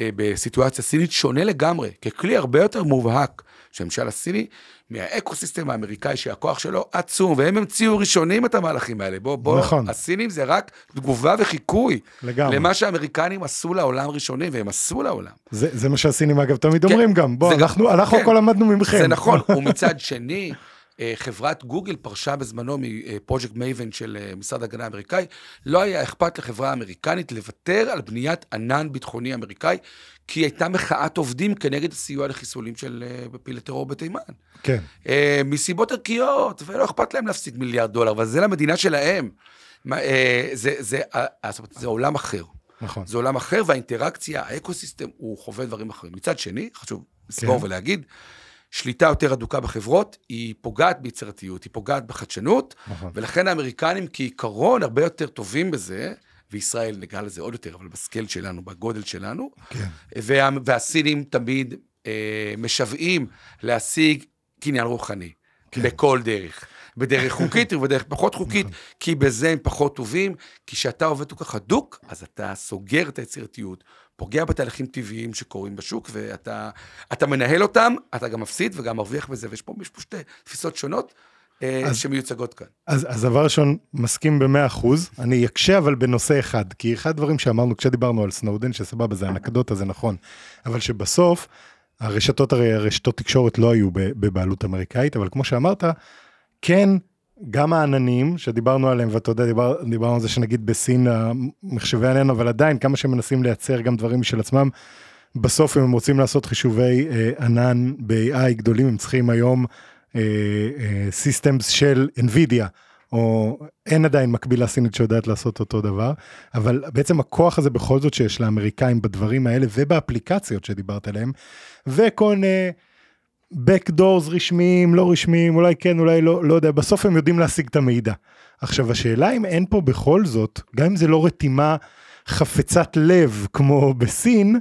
בסיטואציה סינית שונה לגמרי, ככלי הרבה יותר מובהק של הממשל הסיני, מהאקו-סיסטם האמריקאי שהכוח שלו עצום, והם המציאו ראשונים את המהלכים האלה. בוא, בוא, נכון. הסינים זה רק תגובה וחיקוי. לגמרי. למה שהאמריקנים עשו לעולם ראשונים, והם עשו לעולם. זה זה מה שהסינים אגב תמיד כן. אומרים גם. בוא, זה גם- אנחנו אנחנו כן. הכל למדנו ממכם. זה נכון, ומצד שני, אה, חברת גוגל פרשה בזמנו מפרויקט מייבן של אה, משרד ההגנה האמריקאי, לא היה אכפת לחברה האמריקנית לוותר על בניית ענן ביטחוני אמריקאי, כי הייתה מחאת עובדים כנגד הסיוע לחיסולים של אה, פעילי טרור בתימן. כן. אה, מסיבות ערכיות, ולא אכפת להם להפסיד מיליארד דולר, אבל זה למדינה שלהם. אה, זה, זה, אה, אומרת, זה עולם אחר. נכון. זה עולם אחר, והאינטראקציה, האקוסיסטם, הוא חווה דברים אחרים. מצד שני, חשוב לסגור כן. ולהגיד, שליטה יותר הדוקה בחברות, היא פוגעת ביצירתיות, היא פוגעת בחדשנות, נכון. ולכן האמריקנים כעיקרון הרבה יותר טובים בזה, וישראל נגע לזה עוד יותר, אבל בסקייל שלנו, בגודל שלנו, כן. וה, והסינים תמיד אה, משוועים להשיג קניין רוחני, כן. כן. בכל דרך. בדרך <laughs> חוקית ובדרך פחות חוקית, כי בזה הם פחות טובים, כי כשאתה עובד כל כך הדוק, אז אתה סוגר את היצירתיות, פוגע בתהליכים טבעיים שקורים בשוק, ואתה אתה מנהל אותם, אתה גם מפסיד וגם מרוויח בזה, ויש פה, יש פה שתי תפיסות שונות אה, אז- שמיוצגות כאן. אז, אז דבר ראשון, מסכים במאה אחוז, אני אקשה אבל בנושא אחד, כי אחד הדברים שאמרנו כשדיברנו על סנודן, שסבבה, זה אנקדוטה, זה נכון, אבל שבסוף, הרשתות הרי, הרשתות תקשורת לא היו בבעלות אמריקאית, אבל כמו שאמרת, כן, גם העננים שדיברנו עליהם, ואתה יודע, דיבר, דיברנו על זה שנגיד בסין מחשבי ענן, אבל עדיין כמה שמנסים לייצר גם דברים משל עצמם, בסוף אם הם רוצים לעשות חישובי אה, ענן ב-AI גדולים, הם צריכים היום סיסטמס של NVIDIA, או אין עדיין מקבילה סינית שיודעת לעשות אותו דבר, אבל בעצם הכוח הזה בכל זאת שיש לאמריקאים בדברים האלה ובאפליקציות שדיברת עליהם, וכל מיני backdoors רשמיים, לא רשמיים, אולי כן, אולי לא, לא יודע, בסוף הם יודעים להשיג את המידע. עכשיו השאלה אם אין פה בכל זאת, גם אם זה לא רתימה חפצת לב כמו בסין,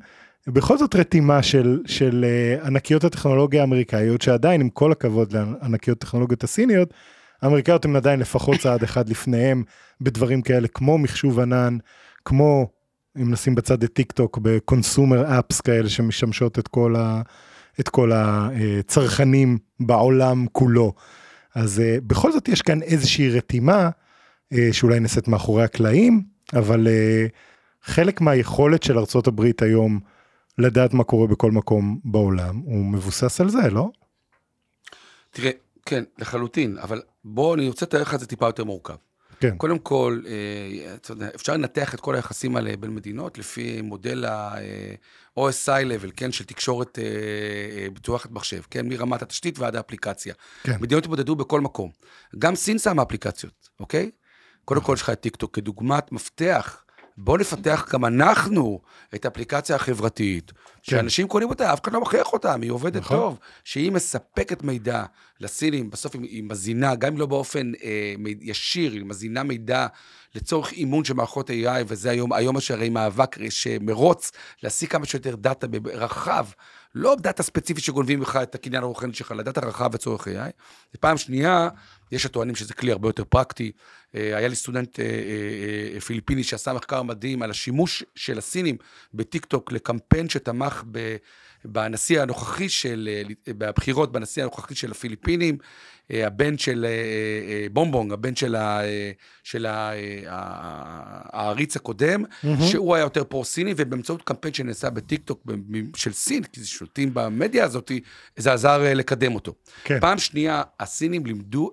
בכל זאת רתימה של, של uh, ענקיות הטכנולוגיה האמריקאיות, שעדיין עם כל הכבוד לענקיות הטכנולוגיות הסיניות, האמריקאיות הן עדיין לפחות צעד אחד לפניהם בדברים כאלה כמו מחשוב ענן, כמו אם נשים בצד את טיק טוק בקונסומר אפס כאלה שמשמשות את כל, ה, את כל הצרכנים בעולם כולו. אז uh, בכל זאת יש כאן איזושהי רתימה uh, שאולי נעשית מאחורי הקלעים, אבל uh, חלק מהיכולת של ארצות הברית היום לדעת מה קורה בכל מקום בעולם הוא מבוסס על זה, לא? תראה, כן, לחלוטין, אבל בוא, אני רוצה לתאר לך את זה טיפה יותר מורכב. כן, קודם כל, אה, אתה יודע, אפשר לנתח את כל היחסים האלה בין מדינות לפי מודל ה-OSI level, כן, של תקשורת אה, אה, בטוחת מחשב, כן, מרמת התשתית ועד האפליקציה. כן. מדינות התמודדו בכל מקום. גם סין שמה אפליקציות, אוקיי? קודם כל יש לך את טיקטוק כדוגמת מפתח. בואו נפתח גם אנחנו את האפליקציה החברתית, שאנשים קונים אותה, אף אחד לא מכריח אותה, היא עובדת נכון. טוב, שהיא מספקת מידע לסינים, בסוף היא, היא מזינה, גם אם לא באופן אה, ישיר, היא מזינה מידע לצורך אימון של מערכות AI, וזה היום, היום יש הרי מאבק, יש אה, מרוץ להשיג כמה שיותר דאטה רחב, לא דאטה ספציפי שגונבים לך את הקניין הרוחני שלך, אלא דאטה רחב לצורך AI. ופעם שנייה, יש הטוענים שזה כלי הרבה יותר פרקטי. אה, היה לי סטודנט אה, אה, פיליפיני שעשה מחקר מדהים על השימוש של הסינים בטיקטוק לקמפיין שתמך ב... בנשיא הנוכחי של, בבחירות בנשיא הנוכחי של הפיליפינים, הבן של בונגבונג, הבן של, ה, של ה, העריץ הקודם, שהוא היה יותר פרו-סיני, ובאמצעות קמפיין שנעשה בטיקטוק של סין, כי זה שולטים במדיה הזאת, זה עזר לקדם אותו. כן. פעם שנייה, הסינים לימדו,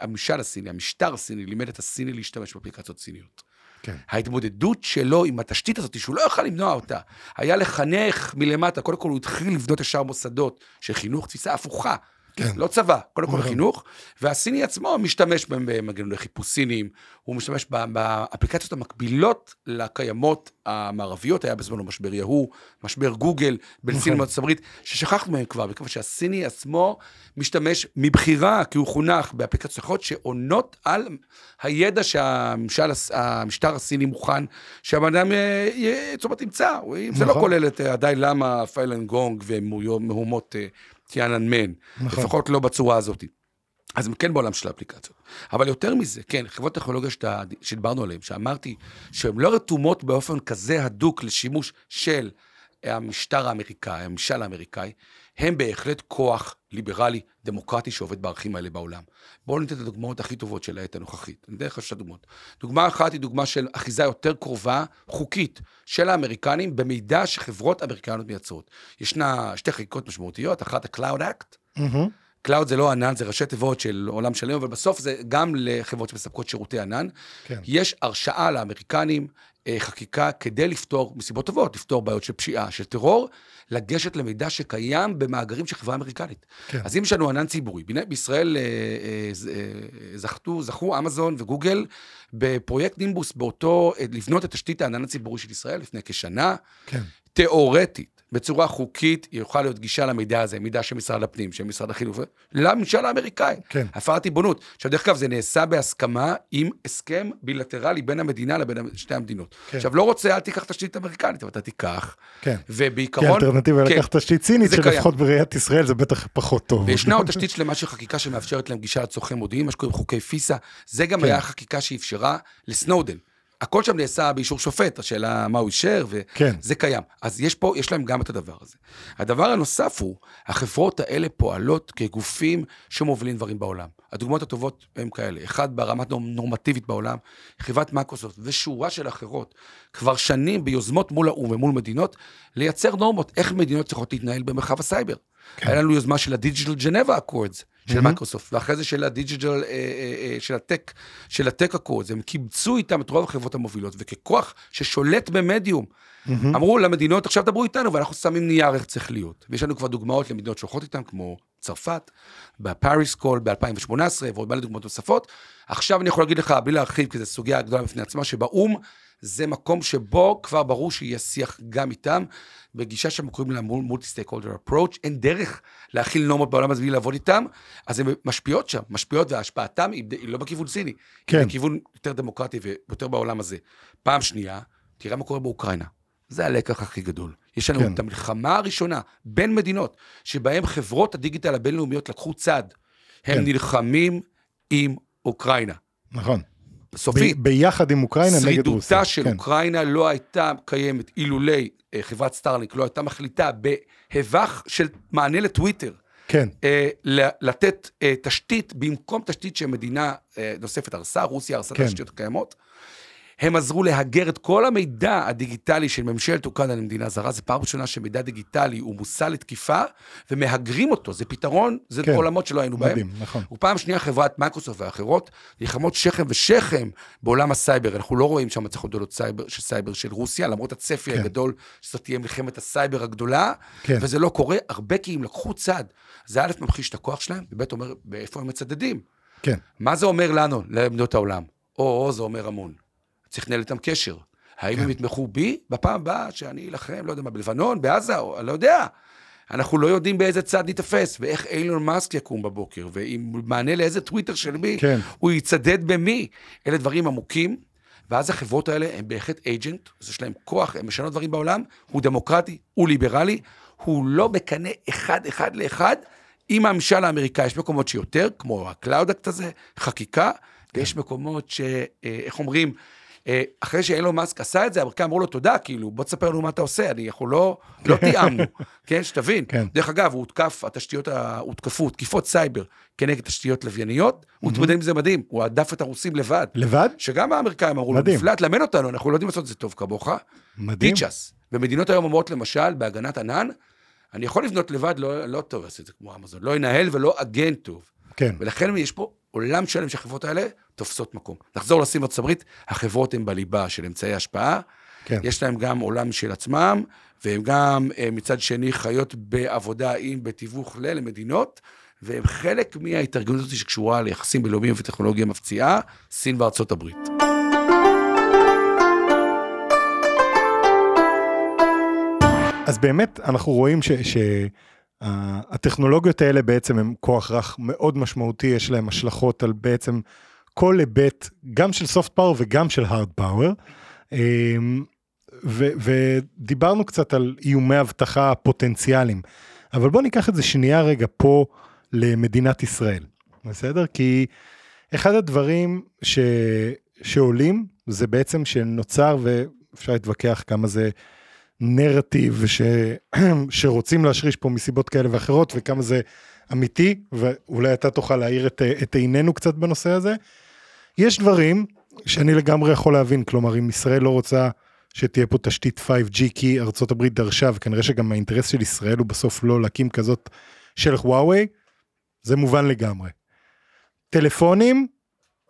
הממשל הסיני, המשטר הסיני, לימד את הסיני להשתמש באפליקציות סיניות. כן. ההתמודדות שלו עם התשתית הזאת, שהוא לא יכל למנוע אותה, היה לחנך מלמטה. קודם כל הוא התחיל לבנות ישר מוסדות של חינוך, תפיסה הפוכה. כן. לא צבא, קודם כל נכון. חינוך, והסיני עצמו משתמש במנגנוני חיפוש סיניים, הוא משתמש באפליקציות המקבילות לקיימות המערביות, היה בזמנו משבר יהוא, משבר גוגל בין נכון. סין לארצות הברית, ששכחנו מהם כבר, מכיוון שהסיני עצמו משתמש מבחירה, כי הוא חונך באפליקציות אחרות שעונות על הידע שהממשל, המשטר הסיני מוכן, שהבן אדם אה, זאת אומרת ימצא, זה לא נכון. כולל את אה, עדיין למה פיילן גונג ומהומות טיאנן מן, נכון. לפחות לא בצורה הזאת. אז הם כן בעולם של האפליקציות. אבל יותר מזה, כן, חברות טכנולוגיה שאתה- שדיברנו עליהן, שאמרתי שהן לא רתומות באופן כזה הדוק לשימוש של המשטר האמריקאי, הממשל האמריקאי, הם בהחלט כוח ליברלי, דמוקרטי, שעובד בערכים האלה בעולם. בואו ניתן את הדוגמאות הכי טובות של העת הנוכחית. אני אתן לך שתי דוגמאות. דוגמה אחת היא דוגמה של אחיזה יותר קרובה, חוקית, של האמריקנים במידע שחברות אמריקניות מייצרות. ישנה שתי חקיקות משמעותיות, אחת ה-Cloud Act, מהמם. Cloud זה לא ענן, זה ראשי תיבות של עולם שלם, אבל בסוף זה גם לחברות שמספקות שירותי ענן. כן. יש הרשאה לאמריקנים, חקיקה, כדי לפתור, מסיבות טובות, לפתור בעיות של פשיעה, של טרור, לגשת למידע שקיים במאגרים של חברה אמריקנית. כן. אז אם יש לנו ענן ציבורי, בישראל אה, אה, אה, זכתו, זכו אמזון וגוגל בפרויקט נימבוס באותו, אה, לבנות את תשתית הענן הציבורי של ישראל לפני כשנה. כן. תיאורטית, בצורה חוקית, יוכל להיות גישה למידע הזה, מידע של משרד הפנים, של משרד החינוך, לממשל האמריקאי. כן. הפרת ריבונות. עכשיו, דרך אגב, זה נעשה בהסכמה עם הסכם בילטרלי בין המדינה לבין שתי המדינות. כן. עכשיו, לא רוצה, אל תיקח תשתית אמריקנית, אבל אתה תיקח. כן. ובעיקרון... כאלטרנטיבה כן, לקחת תשתית סינית. שלפחות בראיית ישראל זה בטח פחות טוב. וישנה עוד תשתית שלמה של חקיקה שמאפשרת להם גישה לצורכי מודיעין, מה שקוראים חוקי פיסה. זה גם כן. היה חקיקה שאפשרה לסנודן. הכל שם נעשה באישור שופט, השאלה מה הוא אישר, כן. וזה קיים. אז יש פה, יש להם גם את הדבר הזה. הדבר הנוסף הוא, החברות האלה פועלות כגופים שמובילים דברים בעולם. הדוגמאות הטובות הן כאלה. אחד, ברמה נורמטיבית בעולם, חברת מייקרוסופט ושורה של אחרות, כבר שנים ביוזמות מול האו"ם ומול מדינות, לייצר נורמות, איך מדינות צריכות להתנהל במרחב הסייבר. כן. היה לנו יוזמה של ה-Digital Geneva Accords של. מייקרוסופט, ואחרי זה של ה-Digital, אה, אה, אה, של ה tech, של ה Tech Accords, הם קיבצו איתם את רוב החברות המובילות, וככוח ששולט במדיום, אמרו למדינות, עכשיו דברו איתנו, ואנחנו שמים נייר איך צריך להיות. ויש לנו כבר דוגמאות למדינות שהולכות איתם, כמו צרפת, ב Paris Call ב-2018, ועוד מלא דוגמאות נוספות. עכשיו אני יכול להגיד לך, בלי להרחיב, כי זו סוגיה גדולה בפני עצמה, שבאו"ם זה מקום שבו כבר ברור שיהיה שיח גם איתם, בגישה שהם קוראים לה מולטי סטייק הולדר אפרוץ', אין דרך להכיל נורמות בעולם הזה בלי לעבוד איתם, אז הן משפיעות שם, משפיעות, והשפעתם היא, היא לא בכיוון סיני, כן. היא בכיוון יותר דמוקרטי ויותר בעולם הזה. פעם שנייה, תראה מה קורה באוקראינה. זה הלקח הכי גדול. יש לנו כן. את המלחמה הראשונה בין מדינות, שבהם חברות הדיגיטל הבינלאומיות לקחו צד. הם כן. נלחמים עם אוקראינה. נכון. סופית. ב- ביחד עם אוקראינה נגד רוסיה. שרידותה של כן. אוקראינה לא הייתה קיימת אילולי אה, חברת סטארלינק לא הייתה מחליטה בהבך של מענה לטוויטר. כן, אה, לתת אה, תשתית במקום תשתית שמדינה אה, נוספת הרסה, רוסיה הרסה כן. התשתיות הקיימות. הם עזרו להגר את כל המידע הדיגיטלי של ממשלת אוקראינה למדינה זרה. זו פעם ראשונה שמידע דיגיטלי הוא מושא לתקיפה, ומהגרים אותו. זה פתרון, זה כן. עולמות שלא היינו בהם. מדהים, נכון. ופעם שנייה חברת מייקרוסופט ואחרות נלחמות שכם ושכם בעולם הסייבר. אנחנו לא רואים שם הצלחות גדולות סייבר, של סייבר של רוסיה, למרות הצפי כן. הגדול שזאת תהיה מלחמת הסייבר הגדולה, כן. וזה לא קורה, הרבה כי הם לקחו צד. זה א', ממחיש את הכוח שלהם, וב', אומר, באיפה הם מצדדים. כן, מה זה אומר לנו, למדינות העולם? או, או, זה אומר המון. צריך לנהל איתם קשר. האם כן. הם יתמכו בי בפעם הבאה שאני אלחם, לא יודע מה, בלבנון, בעזה, או, אני לא יודע. אנחנו לא יודעים באיזה צד ניתפס, ואיך אילון מאסק יקום בבוקר, ועם מענה לאיזה טוויטר של מי, כן. הוא יצדד במי. אלה דברים עמוקים, ואז החברות האלה הן בהחלט agent, יש להם כוח, הן משנות דברים בעולם, הוא דמוקרטי, הוא ליברלי, הוא לא בקנה אחד, אחד לאחד עם הממשל האמריקאי. יש מקומות שיותר, כמו ה Cloud Act הזה, חקיקה, ויש מקומות ש... אה, איך אומרים, אחרי שאילון מאסק עשה את זה, האמריקאים אמרו לו תודה, כאילו, בוא תספר לנו מה אתה עושה, אני, אנחנו לא, לא תאמנו, כן, שתבין. כן. דרך אגב, הוא הותקף, התשתיות, הותקפו, תקיפות סייבר כנגד תשתיות לווייניות, הוא התמודד עם זה מדהים, הוא הדף את הרוסים לבד. לבד? שגם האמריקאים אמרו לו. נפלא, תלמד אותנו, אנחנו לא יודעים לעשות את זה טוב כמוך. מדהים. features. ומדינות היום אומרות, למשל, בהגנת ענן, אני יכול לבנות לבד, לא, לא טוב לעשות את זה כמו אמזון, לא ינהל ולא אגן טוב. כן, ולכן יש פה עולם שלם שהחברות האלה תופסות מקום. נחזור לשים ארצות הברית, החברות הן בליבה של אמצעי השפעה, כן. יש להם גם עולם של עצמם, והן גם אה, מצד שני חיות בעבודה עם, בתיווך ל- למדינות, והם חלק מההתארגנות הזאת שקשורה ליחסים בינלאומיים וטכנולוגיה מפציעה, סין וארצות הברית. אז באמת אנחנו רואים שהטכנולוגיות האלה בעצם הם כוח רך מאוד משמעותי, יש להם השלכות על בעצם כל היבט, גם של סופט פאוור וגם של הארד פאוור. ודיברנו קצת על איומי אבטחה פוטנציאליים, אבל בואו ניקח את זה שנייה רגע פה למדינת ישראל, בסדר? כי אחד הדברים ש... שעולים זה בעצם שנוצר, ואפשר להתווכח כמה זה נרטיב ש... <clears throat> שרוצים להשריש פה מסיבות כאלה ואחרות, וכמה זה אמיתי, ואולי אתה תוכל להאיר את, את עינינו קצת בנושא הזה. יש דברים שאני לגמרי יכול להבין, כלומר אם ישראל לא רוצה שתהיה פה תשתית 5G כי ארצות הברית דרשה, וכנראה שגם האינטרס של ישראל הוא בסוף לא להקים כזאת שלח וואוי, זה מובן לגמרי. טלפונים,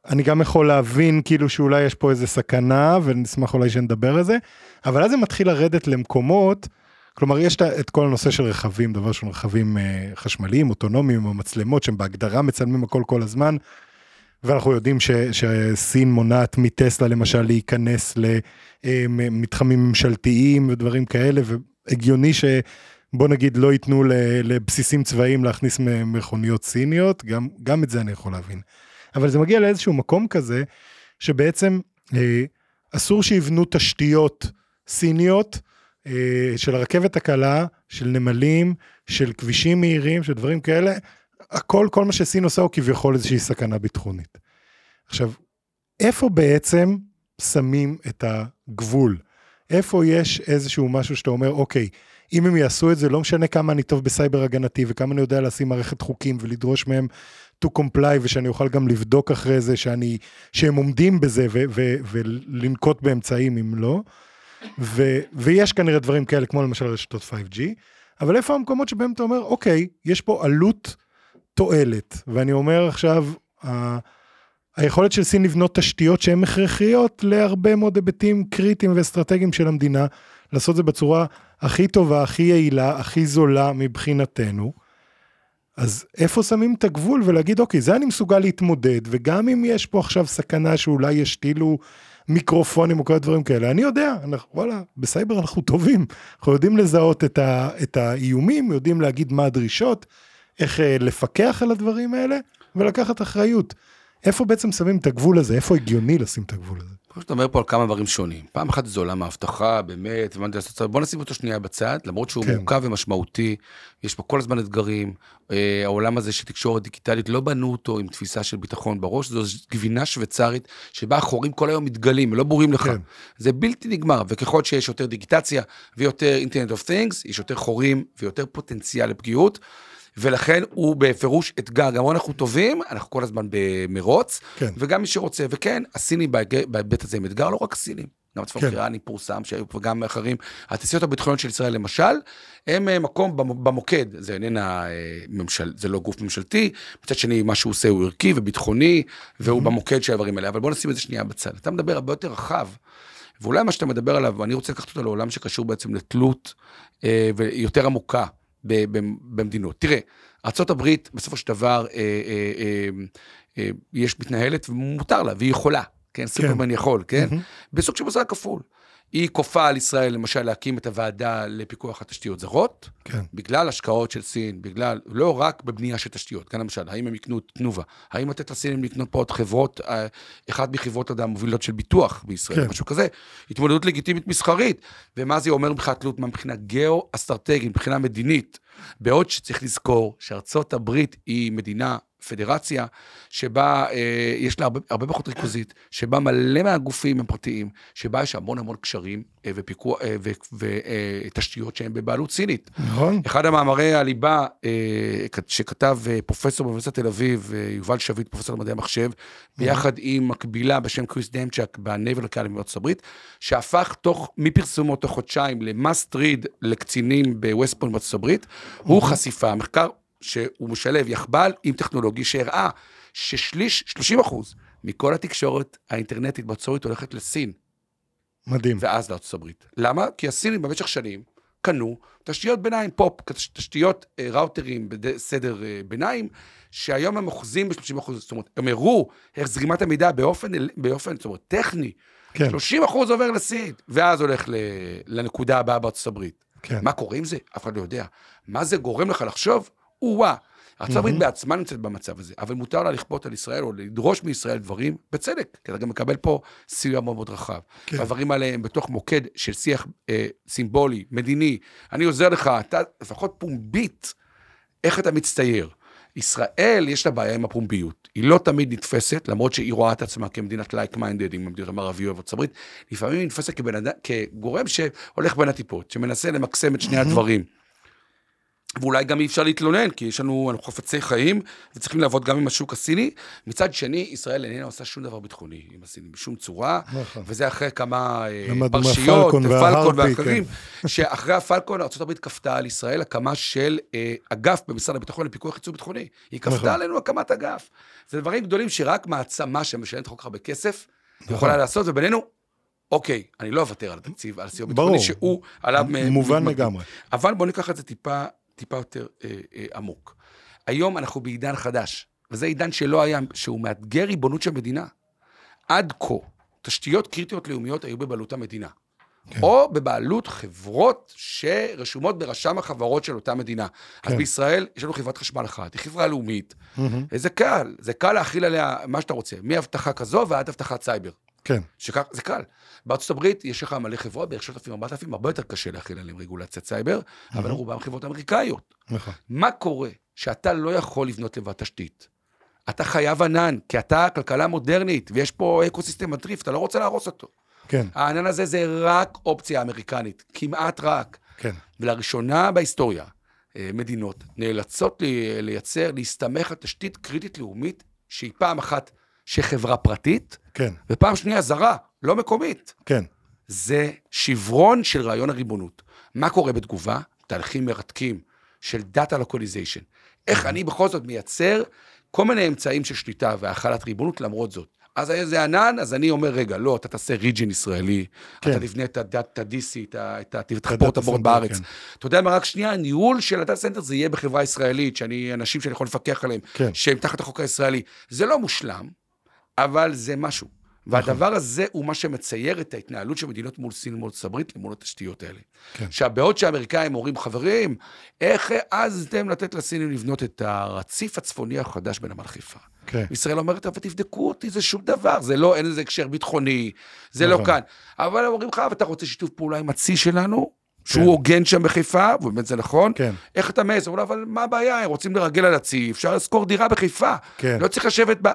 אני גם יכול להבין כאילו שאולי יש פה איזה סכנה, ונשמח אולי שנדבר על זה, אבל אז זה מתחיל לרדת למקומות, כלומר יש את כל הנושא של רכבים, דבר ראשון רכבים אה, חשמליים, אוטונומיים, או מצלמות שהם בהגדרה מצלמים הכל כל הזמן, ואנחנו יודעים ש, שסין מונעת מטסלה למשל להיכנס למתחמים ממשלתיים ודברים כאלה, והגיוני שבוא נגיד לא ייתנו לבסיסים צבאיים להכניס מכוניות סיניות, גם, גם את זה אני יכול להבין. אבל זה מגיע לאיזשהו מקום כזה, שבעצם אה, אסור שיבנו תשתיות סיניות אה, של הרכבת הקלה, של נמלים, של כבישים מהירים, של דברים כאלה, הכל, כל מה שסין עושה הוא כביכול איזושהי סכנה ביטחונית. עכשיו, איפה בעצם שמים את הגבול? איפה יש איזשהו משהו שאתה אומר, אוקיי, אם הם יעשו את זה, לא משנה כמה אני טוב בסייבר הגנתי וכמה אני יודע לשים מערכת חוקים ולדרוש מהם to comply ושאני אוכל גם לבדוק אחרי זה שאני, שהם עומדים בזה ו- ו- ולנקוט באמצעים אם לא. ו- ויש כנראה דברים כאלה כמו למשל רשתות 5G, אבל איפה המקומות שבהם אתה אומר, אוקיי, יש פה עלות תועלת, ואני אומר עכשיו, ה- היכולת של סין לבנות תשתיות שהן הכרחיות להרבה מאוד היבטים קריטיים ואסטרטגיים של המדינה, לעשות זה בצורה הכי טובה, הכי יעילה, הכי זולה מבחינתנו. אז איפה שמים את הגבול ולהגיד, אוקיי, זה אני מסוגל להתמודד, וגם אם יש פה עכשיו סכנה שאולי ישתילו מיקרופונים או כל הדברים כאלה, אני יודע, אנחנו, וואלה, בסייבר אנחנו טובים, אנחנו יודעים לזהות את, ה, את האיומים, יודעים להגיד מה הדרישות, איך אה, לפקח על הדברים האלה, ולקחת אחריות. איפה בעצם שמים את הגבול הזה? איפה הגיוני לשים את הגבול הזה? אתה אומר פה על כמה דברים שונים. פעם אחת זה עולם האבטחה, באמת, בוא נשים אותו שנייה בצד, למרות שהוא כן. מורכב ומשמעותי, יש פה כל הזמן אתגרים. אה, העולם הזה של תקשורת דיגיטלית, לא בנו אותו עם תפיסה של ביטחון בראש, זו גבינה שוויצרית, שבה החורים כל היום מתגלים, לא ברורים לך. כן. זה בלתי נגמר, וככל שיש יותר דיגיטציה ויותר אינטרנט אוף תינגס, יש יותר חורים ויותר פוטנציאל לפגיעות. ולכן הוא בפירוש אתגר, גם אנחנו טובים, אנחנו כל הזמן במרוץ, כן. וגם מי שרוצה, וכן, הסינים בהיבט הזה הם אתגר, לא רק הסינים. גם הצפון כן. איראני פורסם, שהיו פה גם אחרים. התעשיות הביטחוניות של ישראל, למשל, הם אה, מקום במוקד, זה איננה אה, ממשל, זה לא גוף ממשלתי, מצד שני, מה שהוא עושה הוא ערכי וביטחוני, והוא mm-hmm. במוקד של הדברים האלה, אבל בוא נשים את זה שנייה בצד. אתה מדבר הרבה יותר רחב, ואולי מה שאתה מדבר עליו, ואני רוצה לקחת אותו לעולם שקשור בעצם לתלות אה, ויותר עמוקה במדינות. תראה, ארה"ב בסופו של דבר אה, אה, אה, אה, יש מתנהלת ומותר לה, והיא יכולה, כן? כן. סופרמן יכול, כן? Mm-hmm. בסוג של מזל כפול. היא כופה על ישראל, למשל, להקים את הוועדה לפיקוח התשתיות זרות, כן. בגלל השקעות של סין, בגלל, לא רק בבנייה של תשתיות, כאן למשל, האם הם יקנו תנובה, האם לתת לסינים לקנות פה עוד חברות, אה, אחת מחברות המובילות של ביטוח בישראל, כן. משהו כזה, התמודדות לגיטימית מסחרית, ומה זה אומר מבחינת תלות, מה מבחינה גיאו-אסטרטגית, מבחינה מדינית, בעוד שצריך לזכור שארצות הברית היא מדינה פדרציה, שבה אה, יש לה הרבה, הרבה פחות ריכוזית, שבה מלא מהגופים הם פרטיים, שבה יש המון המון קשרים אה, ופיקוח אה, ותשתיות אה, שהן בבעלות סינית. נכון. אחד המאמרי הליבה אה, שכתב אה, פרופסור באוניברסיטת תל אביב, אה, יובל שביט, פרופסור למדעי המחשב, ביחד עם מקבילה בשם כריס דמצ'ק ב Naval College בארצות הברית, שהפך תוך, מפרסומו תוך חודשיים ל must read לקצינים בווסטפוינט בארצות הברית, הוא חשיפה, מחקר שהוא משלב יחבל עם טכנולוגי שהראה ששליש, 30 אחוז, מכל התקשורת האינטרנטית בארצות הברית הולכת לסין. מדהים. ואז לארצות הברית. למה? כי הסינים במשך שנים קנו תשתיות ביניים, פופ, תשתיות אה, ראוטרים בסדר אה, ביניים, שהיום הם אוחזים ב-30 אחוז, זאת אומרת, הם הראו איך זרימת המידע באופן, באופן, זאת אומרת, טכני, כן. 30 אחוז עובר לסין, ואז הולך לנקודה הבאה בארצות הברית. כן. מה קורה עם זה? אף אחד לא יודע. מה זה גורם לך לחשוב? או-אה. ארה"ב mm-hmm. בעצמה נמצאת במצב הזה, אבל מותר לה לכפות על ישראל או לדרוש מישראל דברים, בצדק, כי אתה גם מקבל פה סיוע מאוד מאוד רחב. כן. הדברים האלה הם בתוך מוקד של שיח אה, סימבולי, מדיני. אני עוזר לך, אתה לפחות פומבית, איך אתה מצטייר. ישראל, יש לה בעיה עם הפומביות. היא לא תמיד נתפסת, למרות שהיא רואה את עצמה כמדינת like-minded עם המדינות המערביות וארצות הברית, לפעמים היא נתפסת כבן אדם, כגורם שהולך בין הטיפות, שמנסה למקסם את שני הדברים. ואולי גם אי אפשר להתלונן, כי יש לנו, אנחנו חפצי חיים, וצריכים לעבוד גם עם השוק הסיני. מצד שני, ישראל איננה עושה שום דבר ביטחוני עם הסינים, בשום צורה, נכון. וזה אחרי כמה אה, פרשיות, פלקון וההרפי, ואחרים, שאחרי הפלקון, ארה"ב כפתה על ישראל הקמה של אה, אגף במשרד הביטחון לפיקוח ייצוא ביטחוני. היא נכון. כפתה עלינו הקמת אגף. זה דברים גדולים שרק מעצמה שמשלמת כל כך הרבה כסף, נכון. יכולה לעשות, ובינינו, אוקיי, אני לא אוותר על התקציב, על הסיוע. ביטחוני, שהוא עליו... מ- מובן. לגמרי. אבל בואו ניקח את זה טיפה, טיפה יותר אה, אה, עמוק. היום אנחנו בעידן חדש, וזה עידן שלא היה, שהוא מאתגר ריבונות של מדינה. עד כה, תשתיות קריטיות לאומיות היו בבעלות המדינה. כן. או בבעלות חברות שרשומות ברשם החברות של אותה מדינה. אז כן. בישראל יש לנו חברת חשמל אחת, היא חברה לאומית, מהמם. וזה קל, זה קל להחיל עליה מה שאתה רוצה, מאבטחה כזו ועד אבטחת סייבר. כן, שכך, זה קל. בארצות הברית יש לך מלא חברות, בערך 3,000-4,000, הרבה יותר קשה להחיל עליהם רגולציית סייבר, אבל רובם חברות אמריקאיות. נכון. מה קורה שאתה לא יכול לבנות לבד תשתית? אתה חייב ענן, כי אתה כלכלה מודרנית, ויש פה ecosystem מטריף, אתה לא רוצה להרוס אותו. כן, הענן הזה זה רק אופציה אמריקנית, כמעט רק. כן. ולראשונה בהיסטוריה, אה, מדינות נאלצות לי- לייצר, להסתמך על תשתית קריטית לאומית, שהיא פעם אחת שחברה פרטית, כן, ופעם שנייה זרה, לא מקומית. כן. זה שברון של רעיון הריבונות. מה קורה בתגובה? תהליכים מרתקים של data localization. איך אני בכל זאת מייצר כל מיני אמצעים של שליטה והחלת ריבונות למרות זאת. אז היה זה ענן, אז אני אומר, רגע, לא, אתה תעשה region ישראלי, כן. אתה תבנה את ה-DC, את ה- תחבור את הבורד בארץ. כן. אתה יודע מה, רק שנייה, הניהול של ה data center זה יהיה בחברה ישראלית, שאני, אנשים שאני יכול לפקח עליהם, כן. שהם תחת החוק הישראלי. זה לא מושלם, אבל זה משהו. והדבר הזה הוא מה שמצייר את ההתנהלות של מדינות מול סין ומול ארצות הברית למול התשתיות האלה. כן. שבעוד שהאמריקאים אומרים, חברים, איך העזתם לתת לסינים לבנות את הרציף הצפוני החדש בנמל חיפה? כן. ישראל אומרת, אבל תבדקו אותי, זה שום דבר, זה לא, אין לזה הקשר ביטחוני, זה לא נכון. כאן. אבל הם אומרים לך, אתה רוצה שיתוף פעולה עם הצי שלנו, כן. שהוא הוגן שם בחיפה, ובאמת זה נכון, כן. איך אתה מעז? אבל מה הבעיה, הם רוצים לרגל על הצי, אפשר לשכור דירה בחיפה. כן. לא צריך לשבת ב...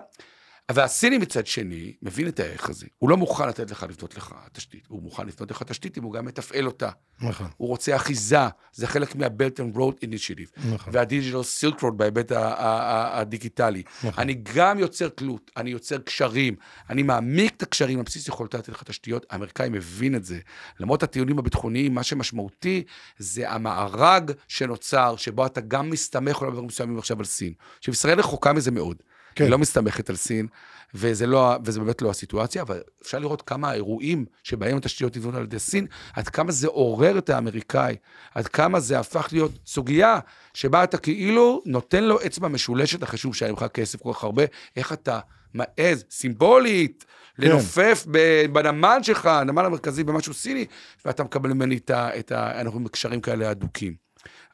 והסיני מצד שני, מבין את הערך הזה. הוא לא מוכן לתת לך לבנות לך תשתית, הוא מוכן לבנות לך תשתית אם הוא גם מתפעל אותה. נכון. הוא רוצה אחיזה, זה חלק מה-Belt and Road Initiative. נכון. וה-Digital Silk Road בהיבט הדיגיטלי. נכון. אני גם יוצר תלות, אני יוצר קשרים, אני מעמיק את הקשרים על בסיס יכולתה לתת לך תשתיות. האמריקאי מבין את זה. למרות הטיעונים הביטחוניים, מה שמשמעותי זה המארג שנוצר, שבו אתה גם מסתמך אולי בדברים מסוימים עכשיו על סין. עכשיו, ישראל רחוקה מזה מאוד. כן. היא לא מסתמכת על סין, וזה, לא, וזה באמת לא הסיטואציה, אבל אפשר לראות כמה האירועים שבהם התשתיות נבנות על ידי סין, עד כמה זה עורר את האמריקאי, עד כמה זה הפך להיות סוגיה שבה אתה כאילו נותן לו אצבע משולשת אחרי שהוא משלם לך כסף כל כך הרבה, איך אתה מעז, סימבולית, לנופף ב- בנמל שלך, הנמל המרכזי במשהו סיני, ואתה מקבל ממני את ה... את ה אנחנו בקשרים כאלה הדוקים.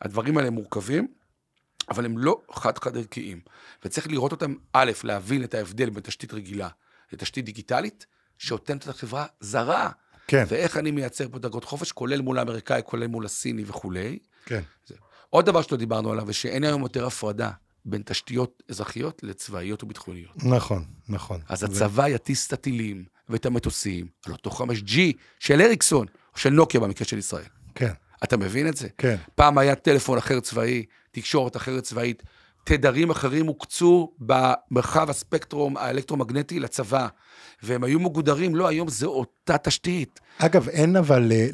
הדברים האלה מורכבים. אבל הם לא חד-חד ערכיים. וצריך לראות אותם, א', להבין את ההבדל בין תשתית רגילה לתשתית דיגיטלית, שנותנת את החברה זרה. כן. ואיך אני מייצר פה דרגות חופש, כולל מול האמריקאי, כולל מול הסיני וכולי. כן. עוד דבר שלא דיברנו עליו, זה שאין היום יותר הפרדה בין תשתיות אזרחיות לצבאיות וביטחוניות. נכון, נכון. אז זה- הצבא יטיס את הטילים ואת המטוסים על אותו 5G של אריקסון, או של נוקיה במקרה של ישראל. כן, אתה מבין את זה? כן. פעם היה טלפון אחר צבאי, תקשורת אחרת צבאית, תדרים אחרים הוקצו במרחב הספקטרום האלקטרומגנטי לצבא, והם היו מגודרים, לא, היום זו אותה תשתית. אגב, אין אבל אה,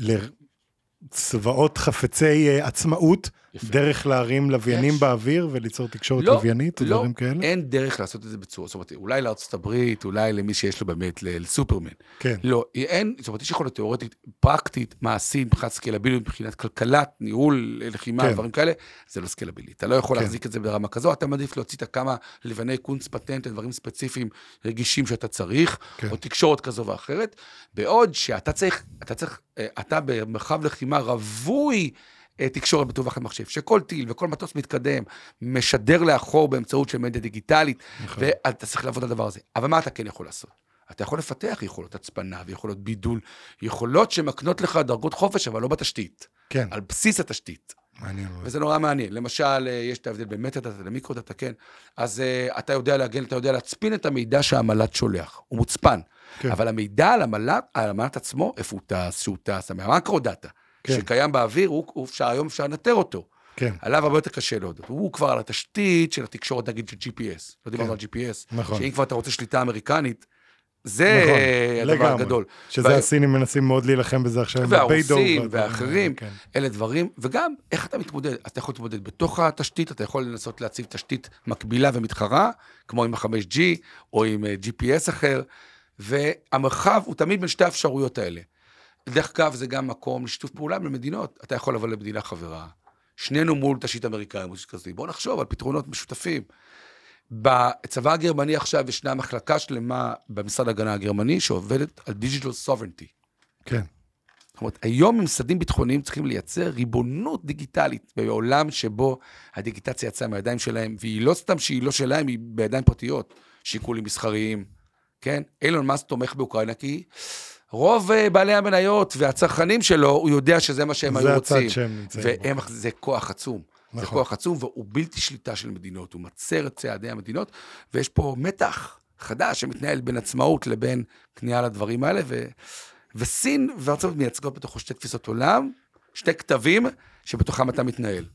לצבאות חפצי אה, עצמאות יפה. דרך להרים לוויינים יש. באוויר וליצור תקשורת לא, לוויינית, לא, דברים כאלה? אין דרך לעשות את זה בצורה, זאת אומרת, אולי לארצות הברית, אולי למי שיש לו באמת, לסופרמן. כן, לא, אין, זאת אומרת, יש יכולת תיאורטית, פרקטית, מעשית, מבחינת סקלביליות, מבחינת כלכלת, ניהול, לחימה, כן. דברים כאלה, זה לא סקלבילי. אתה לא יכול כן. להחזיק את זה ברמה כזו, אתה מעדיף להוציא את הכמה לבני קונץ פטנט, דברים ספציפיים, רגישים שאתה צריך, כן. או תקשורת כזו ואחרת, בעוד שאתה צריך, אתה צריך, אה, אתה במרחב לחימה רווי תקשורת בטווח המחשב, שכל טיל וכל מטוס מתקדם, משדר לאחור באמצעות של מדיה דיגיטלית, נכון. ואתה צריך לעבוד על הדבר הזה. אבל מה אתה כן יכול לעשות? אתה יכול לפתח יכולות הצפנה ויכולות בידול, יכולות שמקנות לך דרגות חופש, אבל לא בתשתית, כן, על בסיס התשתית. מעניין. וזה נורא מעניין. למשל, אה, יש את ההבדל בין metadata ל microdata, כן? אז uh, אתה יודע להגן, אתה יודע להצפין את המידע שהמל"ט שולח. הוא מוצפן. כן. אבל המידע על המל"ט, על המל"ט עצמו, איפה הוא טס, שהוא טס, המקרו-דאטה, כן. שקיים באוויר, הוא, הוא אפשר, היום אפשר לנטר אותו. כן, עליו הרבה יותר קשה להודות. הוא כבר על התשתית של התקשורת, נגיד, של GPS. לא דיברנו על GPS. נכון. שאם כבר אתה רוצה שליטה אמריקנית, זה נכון, הדבר לגמרי. הגדול. שזה וה- הסינים מנסים מאוד להילחם בזה עכשיו. עם והרוסים הביידו ואחרים, כן. אלה דברים, וגם איך אתה מתמודד, אתה יכול להתמודד בתוך התשתית, אתה יכול לנסות להציב תשתית מקבילה ומתחרה, כמו עם ה-5G או עם אה, GPS אחר, והמרחב הוא תמיד בין שתי האפשרויות האלה. דרך אגב, זה גם מקום לשיתוף פעולה בין מדינות, אתה יכול לבוא למדינה חברה, שנינו מול תשתית כזאת, בואו נחשוב על פתרונות משותפים. בצבא הגרמני עכשיו ישנה מחלקה שלמה במשרד ההגנה הגרמני שעובדת על digital sovereignty. כן, זאת אומרת, היום ממסדים ביטחוניים צריכים לייצר ריבונות דיגיטלית בעולם שבו הדיגיטציה יצאה מהידיים שלהם, והיא לא סתם שהיא לא שלהם, היא בידיים פרטיות, שיקולים מסחריים, כן? אילון מאסק תומך באוקראינה כי רוב אה, בעלי המניות והצרכנים שלו, הוא יודע שזה מה שהם זה היו הצד רוצים. שהם נמצאים בו. זה כוח עצום. זה נכון. כוח עצום, והוא בלתי שליטה של מדינות, הוא מצר את צעדי המדינות, ויש פה מתח חדש שמתנהל בין עצמאות לבין כניעה לדברים האלה, ו... וסין וארצות הברית מייצגות בתוכו שתי תפיסות עולם, שתי כתבים שבתוכם אתה מתנהל.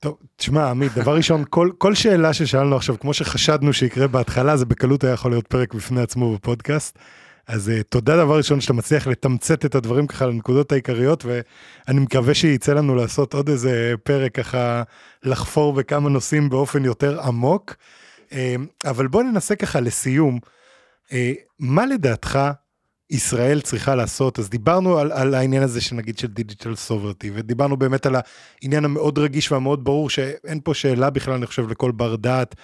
טוב, תשמע, עמית, דבר ראשון, כל, כל שאלה ששאלנו עכשיו, כמו שחשדנו שיקרה בהתחלה, זה בקלות היה יכול להיות פרק בפני עצמו בפודקאסט. אז uh, תודה דבר ראשון שאתה מצליח לתמצת את הדברים ככה לנקודות העיקריות, ואני מקווה שיצא לנו לעשות עוד איזה פרק ככה לחפור בכמה נושאים באופן יותר עמוק. Uh, אבל בוא ננסה ככה לסיום, uh, מה לדעתך ישראל צריכה לעשות? אז דיברנו על, על העניין הזה שנגיד של דיגיטל סוברטי, ודיברנו באמת על העניין המאוד רגיש והמאוד ברור שאין פה שאלה בכלל, אני חושב, לכל בר דעת,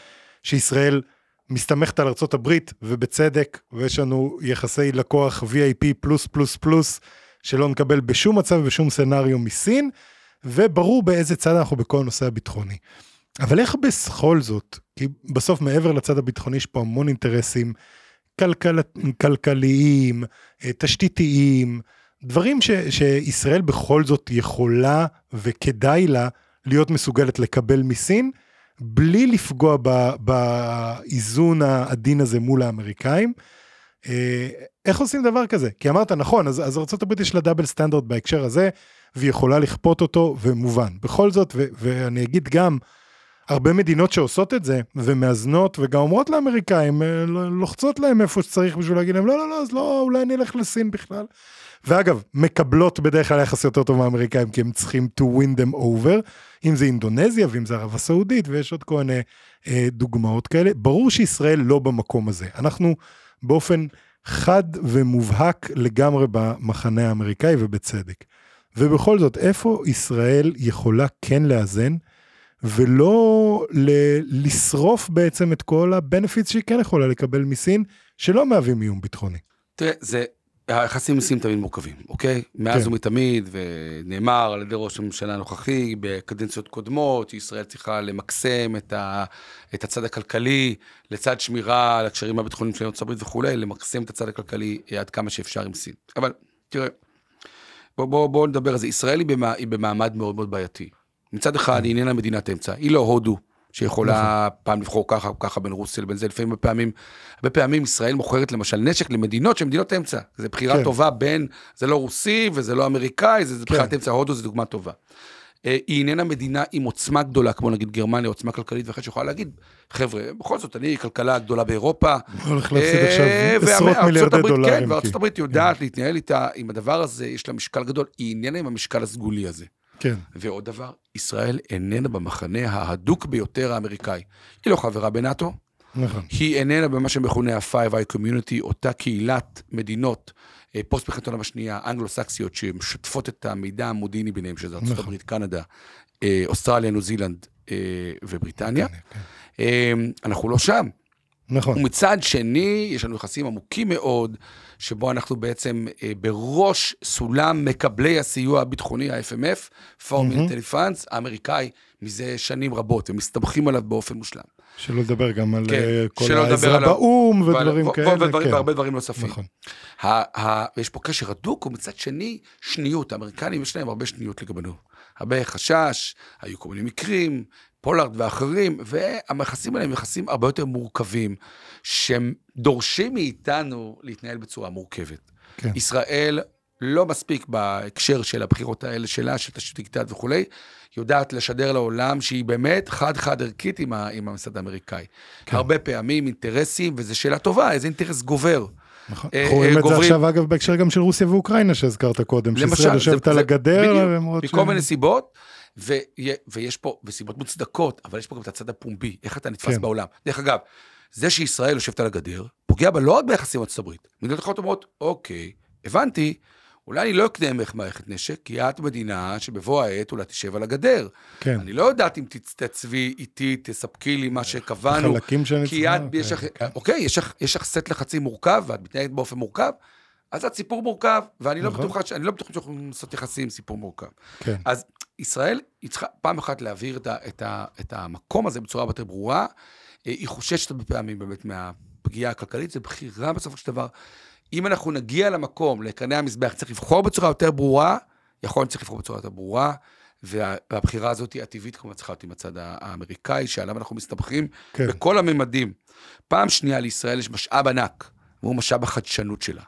שישראל מסתמכת על הברית, ובצדק, ויש לנו יחסי לקוח VIP פלוס פלוס פלוס, שלא נקבל בשום מצב ובשום סצנריו מסין, וברור באיזה צד אנחנו בכל הנושא הביטחוני. אבל איך בכל זאת, כי בסוף מעבר לצד הביטחוני יש פה המון אינטרסים כלכל, כלכליים, אה, תשתיתיים, דברים ש, שישראל בכל זאת יכולה וכדאי לה להיות מסוגלת לקבל מסין, בלי לפגוע באיזון העדין הזה מול האמריקאים. אה, איך עושים דבר כזה? כי אמרת נכון, אז, אז ארה"ב יש לה דאבל סטנדרט בהקשר הזה, והיא יכולה לכפות אותו, ומובן. בכל זאת, ו- ואני אגיד גם, הרבה מדינות שעושות את זה, ומאזנות, וגם אומרות לאמריקאים, אה, לוחצות להם איפה שצריך בשביל להגיד להם, לא, לא, לא, אז לא, אולי אני אלך לסין בכלל. ואגב, מקבלות בדרך כלל יחס יותר טוב מהאמריקאים, כי הם צריכים to win them over, אם זה אינדונזיה ואם זה ערב הסעודית, ויש עוד כל מיני אה, דוגמאות כאלה. ברור שישראל לא במקום הזה. אנחנו באופן חד ומובהק לגמרי במחנה האמריקאי, ובצדק. ובכל זאת, איפה ישראל יכולה כן לאזן, ולא ל- לשרוף בעצם את כל הבנפיטס שהיא כן יכולה לקבל מסין, שלא מהווים איום ביטחוני. תראה, זה, היחסים עם סין תמיד מורכבים, אוקיי? מאז כן. ומתמיד, ונאמר על ידי ראש הממשלה הנוכחי בקדנציות קודמות, שישראל צריכה למקסם את, ה, את הצד הכלכלי, לצד שמירה על הקשרים הביטחוניים של ארצות הברית וכולי, למקסם את הצד הכלכלי עד כמה שאפשר עם סין. אבל תראה, בוא, בוא, בוא נדבר על זה. ישראל היא, במע, היא במעמד מאוד מאוד בעייתי. מצד אחד, היא איננה מדינת אמצע, היא לא הודו. שיכולה פעם לבחור ככה או ככה בין רוסיה לבין זה, לפעמים הרבה פעמים, הרבה פעמים ישראל מוכרת למשל נשק למדינות שהן מדינות אמצע. זו בחירה כן. טובה בין, זה לא רוסי וזה לא אמריקאי, זה, זה כן. בחירת אמצע, הודו זו דוגמה טובה. אה, היא איננה מדינה עם עוצמה גדולה, כמו נגיד גרמניה, עוצמה כלכלית ואחת שיכולה להגיד, חבר'ה, בכל זאת, אני כלכלה גדולה באירופה. הולך להפסיד אה, עכשיו עשרות מיליארדי דולרים. כן, וארצות הברית יודעת להתנהל איתה, עם הדבר הזה, יש לה משקל גדול, היא איננה עם המשקל הסגולי הזה. כן, ועוד דבר, ישראל איננה במחנה ההדוק ביותר האמריקאי. היא לא חברה בנאטו, נכון. היא איננה במה שמכונה ה-Five Eye Community, אותה קהילת מדינות אה, פוסט מלחמת העולם השנייה, אנגלו-סקסיות, שמשתפות את המידע המודיעיני ביניהם, שזה ארצות נכון. הברית, קנדה, אה, אוסטרליה, ניו זילנד אה, ובריטניה. כן. אה, אנחנו לא שם. נכון, ומצד שני, יש לנו יחסים עמוקים מאוד, שבו אנחנו בעצם אה, בראש סולם מקבלי הסיוע הביטחוני, ה-FMF, Foreign Funds, האמריקאי, מזה שנים רבות, ומסתמכים עליו באופן מושלם. שלא לדבר גם על כן, אה, כל העזרה באו"ם ודברים ו- כאלה. ודברים- כן. והרבה דברים נוספים. נכון, ה- ה- ויש פה קשר הדוק, ומצד שני, שניות. האמריקנים יש להם הרבה שניות לגבינו. הרבה חשש, היו כל מיני מקרים, פולארד ואחרים, והיחסים האלה הם יחסים הרבה יותר מורכבים, שהם דורשים מאיתנו להתנהל בצורה מורכבת. כן. ישראל לא מספיק בהקשר של הבחירות האלה שלה, של תשתית דיגיטלית וכולי, יודעת לשדר לעולם שהיא באמת חד-חד ערכית עם, ה- עם הממסד האמריקאי. כן. הרבה פעמים אינטרסים, וזו שאלה טובה, איזה אינטרס גובר. נכון. אה, אנחנו רואים אה, את זה עכשיו אגב בהקשר גם של רוסיה ואוקראינה שהזכרת קודם, שישראל יושבת על הגדר, מכל מיני סיבות, ו- ויש פה, וסיבות מוצדקות, אבל יש פה גם את הצד הפומבי, איך אתה נתפס כן. בעולם. דרך אגב, זה שישראל יושבת על הגדר, פוגע בה לא רק ביחסים עם ארצות הברית. מדינות אחרות אומרות, אוקיי, הבנתי, אולי אני לא אקנה ממך מערכת נשק, כי את מדינה שבבוא העת אולי תשב על הגדר. כן. אני לא יודעת אם תתייצבי איתי, תספקי לי מה שקבענו, חלקים שאני כי את, יש לך, כן. אוקיי, יש לך, יש לך סט לחצים מורכב, ואת מתנהגת באופן מורכב, אז את סיפור מורכב, ואני לא נכון. בטוחה, אני לא בטוח שאנחנו לעשות יחסים עם סיפור מורכב. כן. אז ישראל, היא צריכה פעם אחת להעביר את, ה, את, ה, את המקום הזה בצורה יותר ברורה. אה, היא חוששת הרבה פעמים באמת מהפגיעה הכלכלית, זו בחירה בסופו של דבר. אם אנחנו נגיע למקום, לקרני המזבח, צריך לבחור בצורה יותר ברורה, יכול להיות שצריך לבחור בצורה יותר ברורה, וה, והבחירה הזאת היא הטבעית כמובן צריכה להיות עם הצד האמריקאי, שעליו אנחנו מסתבכים כן. בכל הממדים. פעם שנייה לישראל יש משאב ענק, והוא משאב החדשנות שלה.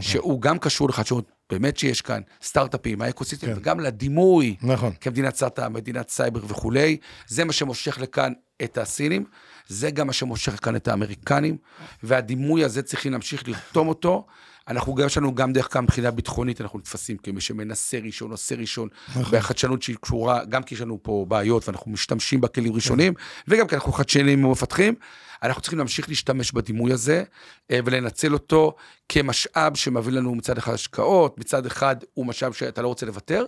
שהוא גם קשור לחדשנות, באמת שיש כאן סטארט-אפים, ה ecosystem, כן. וגם לדימוי נכון. כמדינת סטארט-אפ, מדינת סייבר וכולי. זה מה שמושך לכאן את הסינים, זה גם מה שמושך לכאן את האמריקנים, והדימוי הזה צריכים להמשיך לרתום אותו. אנחנו גם, יש לנו גם דרך כלל מבחינה ביטחונית, אנחנו נתפסים כמי שמנסה ראשון, עושה ראשון, והחדשנות שהיא קשורה, גם כי יש לנו פה בעיות ואנחנו משתמשים בכלים ראשונים, וגם כי אנחנו חדשניים ומפתחים, אנחנו צריכים להמשיך להשתמש בדימוי הזה, אה, ולנצל אותו כמשאב שמביא לנו מצד אחד השקעות, מצד אחד הוא משאב שאתה לא רוצה לוותר.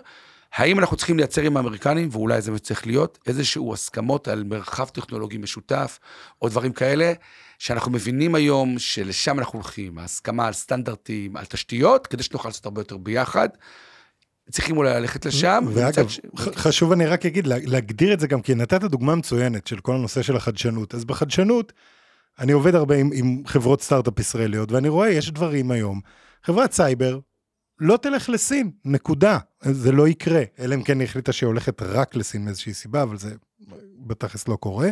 האם אנחנו צריכים לייצר עם האמריקנים, ואולי זה מה שצריך להיות, איזשהו הסכמות על מרחב טכנולוגי משותף, או דברים כאלה, שאנחנו מבינים היום שלשם אנחנו הולכים, ההסכמה על סטנדרטים, על תשתיות, כדי שנוכל לעשות הרבה יותר ביחד. צריכים אולי ללכת לשם. ואגב, ש- חשוב אני רק אגיד, לה- להגדיר את זה גם, כי נתת דוגמה מצוינת של כל הנושא של החדשנות. אז בחדשנות, אני עובד הרבה עם, עם חברות סטארט-אפ ישראליות, ואני רואה, יש דברים היום. חברת סייבר לא תלך לסין, נקודה. זה לא יקרה, אלא אם כן היא החליטה שהיא הולכת רק לסין מאיזושהי סיבה, אבל זה בתכלס לא קורה.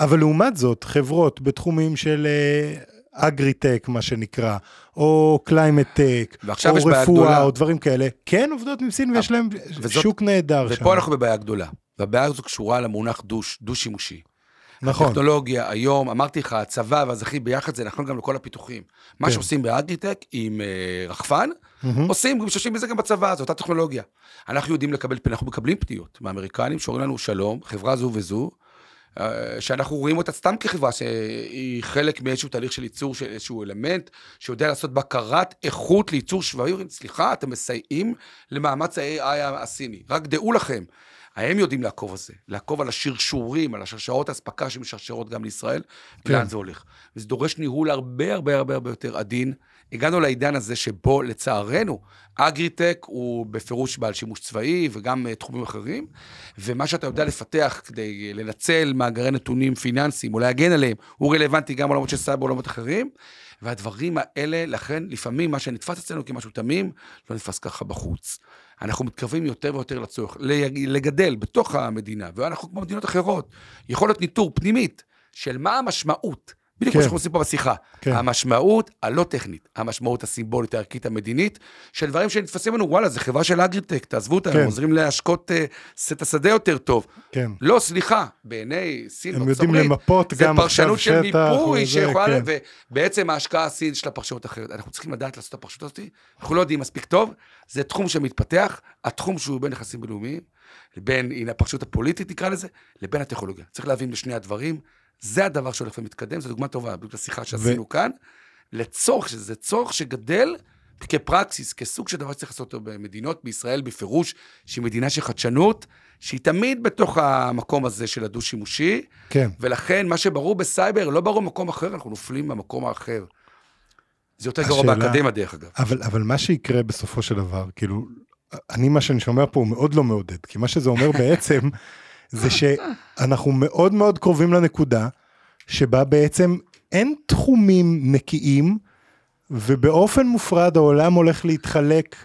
אבל לעומת זאת, חברות בתחומים של אגריטק, מה שנקרא, או climate tech, ועכשיו או רפואה, גדולה. או דברים כאלה, כן עובדות עם סין ויש להם וזאת- שוק נהדר שם. ופה אנחנו בבעיה גדולה. והבעיה הזו קשורה למונח דוש, דו-שימושי. נכון, טכנולוגיה היום, אמרתי לך, הצבא והאזרחי ביחד, זה נכון גם לכל הפיתוחים. מה כן. שעושים באגריטק עם אה, רחפן, מהמם. עושים, משתמשים בזה גם בצבא, זו אותה טכנולוגיה. אנחנו יודעים לקבל, אנחנו מקבלים פניות מהאמריקנים שאומרים לנו שלום, חברה זו וזו, אה, שאנחנו רואים אותה סתם כחברה שהיא חלק מאיזשהו תהליך של ייצור של איזשהו אלמנט, שיודע לעשות בקרת איכות לייצור שבבים, אומרים, סליחה, אתם מסייעים למאמץ ה-AI הסיני, רק דעו לכם. הם יודעים לעקוב על זה, לעקוב על השרשורים, על השרשרות האספקה שמשרשרות גם לישראל, כן. ולאן זה הולך. וזה דורש ניהול הרבה הרבה הרבה הרבה יותר עדין. הגענו לעידן הזה שבו לצערנו, אגריטק הוא בפירוש בעל שימוש צבאי וגם uh, תחומים אחרים, ומה שאתה יודע לפתח כדי לנצל מאגרי נתונים פיננסיים או להגן עליהם, הוא רלוונטי גם בעולמות של סייבר בעולמות אחרים, והדברים האלה, לכן לפעמים מה שנתפס אצלנו כמשהו תמים, לא נתפס ככה בחוץ. אנחנו מתקרבים יותר ויותר לצורך לגדל בתוך המדינה, ואנחנו כמו מדינות אחרות, יכול להיות ניטור פנימית של מה המשמעות, בדיוק כמו כן. שאנחנו עושים פה בשיחה, כן. המשמעות הלא טכנית, המשמעות הסימבולית, הערכית, המדינית, של דברים שנתפסים לנו, וואלה, זה חברה של אגריטק, תעזבו אותנו, כן. עוזרים להשקות אה, את השדה יותר טוב. כן. לא, סליחה, בעיני סין הם יודעים הברית, למפות זה גם פרשנות עכשיו של שטח מיפוי וזה, שיכולה, כן. ובעצם ההשקעה הסינית יש לה פרשנות אחרת. אנחנו צריכים לדעת לעשות את הפרשנות הזאת, אנחנו לא יודעים מספיק טוב, זה תחום שמתפתח, התחום שהוא בין יחסים בינלאומיים, לבין, הנה הפרשנות הפוליטית נקרא לזה, לבין הטכנולוגיה. צריך להבין לשני הדברים, זה הדבר שהולך ומתקדם, זו דוגמה טובה, בדיוק לשיחה שעשינו כאן, לצורך, שזה צורך שגדל כפרקסיס, כסוג של דבר שצריך לעשות אותו במדינות, בישראל בפירוש, שהיא מדינה של חדשנות, שהיא תמיד בתוך המקום הזה של הדו-שימושי, כן. ולכן מה שברור בסייבר לא ברור במקום אחר, אנחנו נופלים במקום האחר. זה יותר גרוע השאלה- באקדמיה דרך אגב. אבל, אבל מה שיקרה בסופו של דבר, כאילו, אני מה שאני שומע פה הוא מאוד לא מעודד, כי מה שזה אומר בעצם, <laughs> זה שאנחנו מאוד מאוד קרובים לנקודה, שבה בעצם אין תחומים נקיים, ובאופן מופרד העולם הולך להתחלק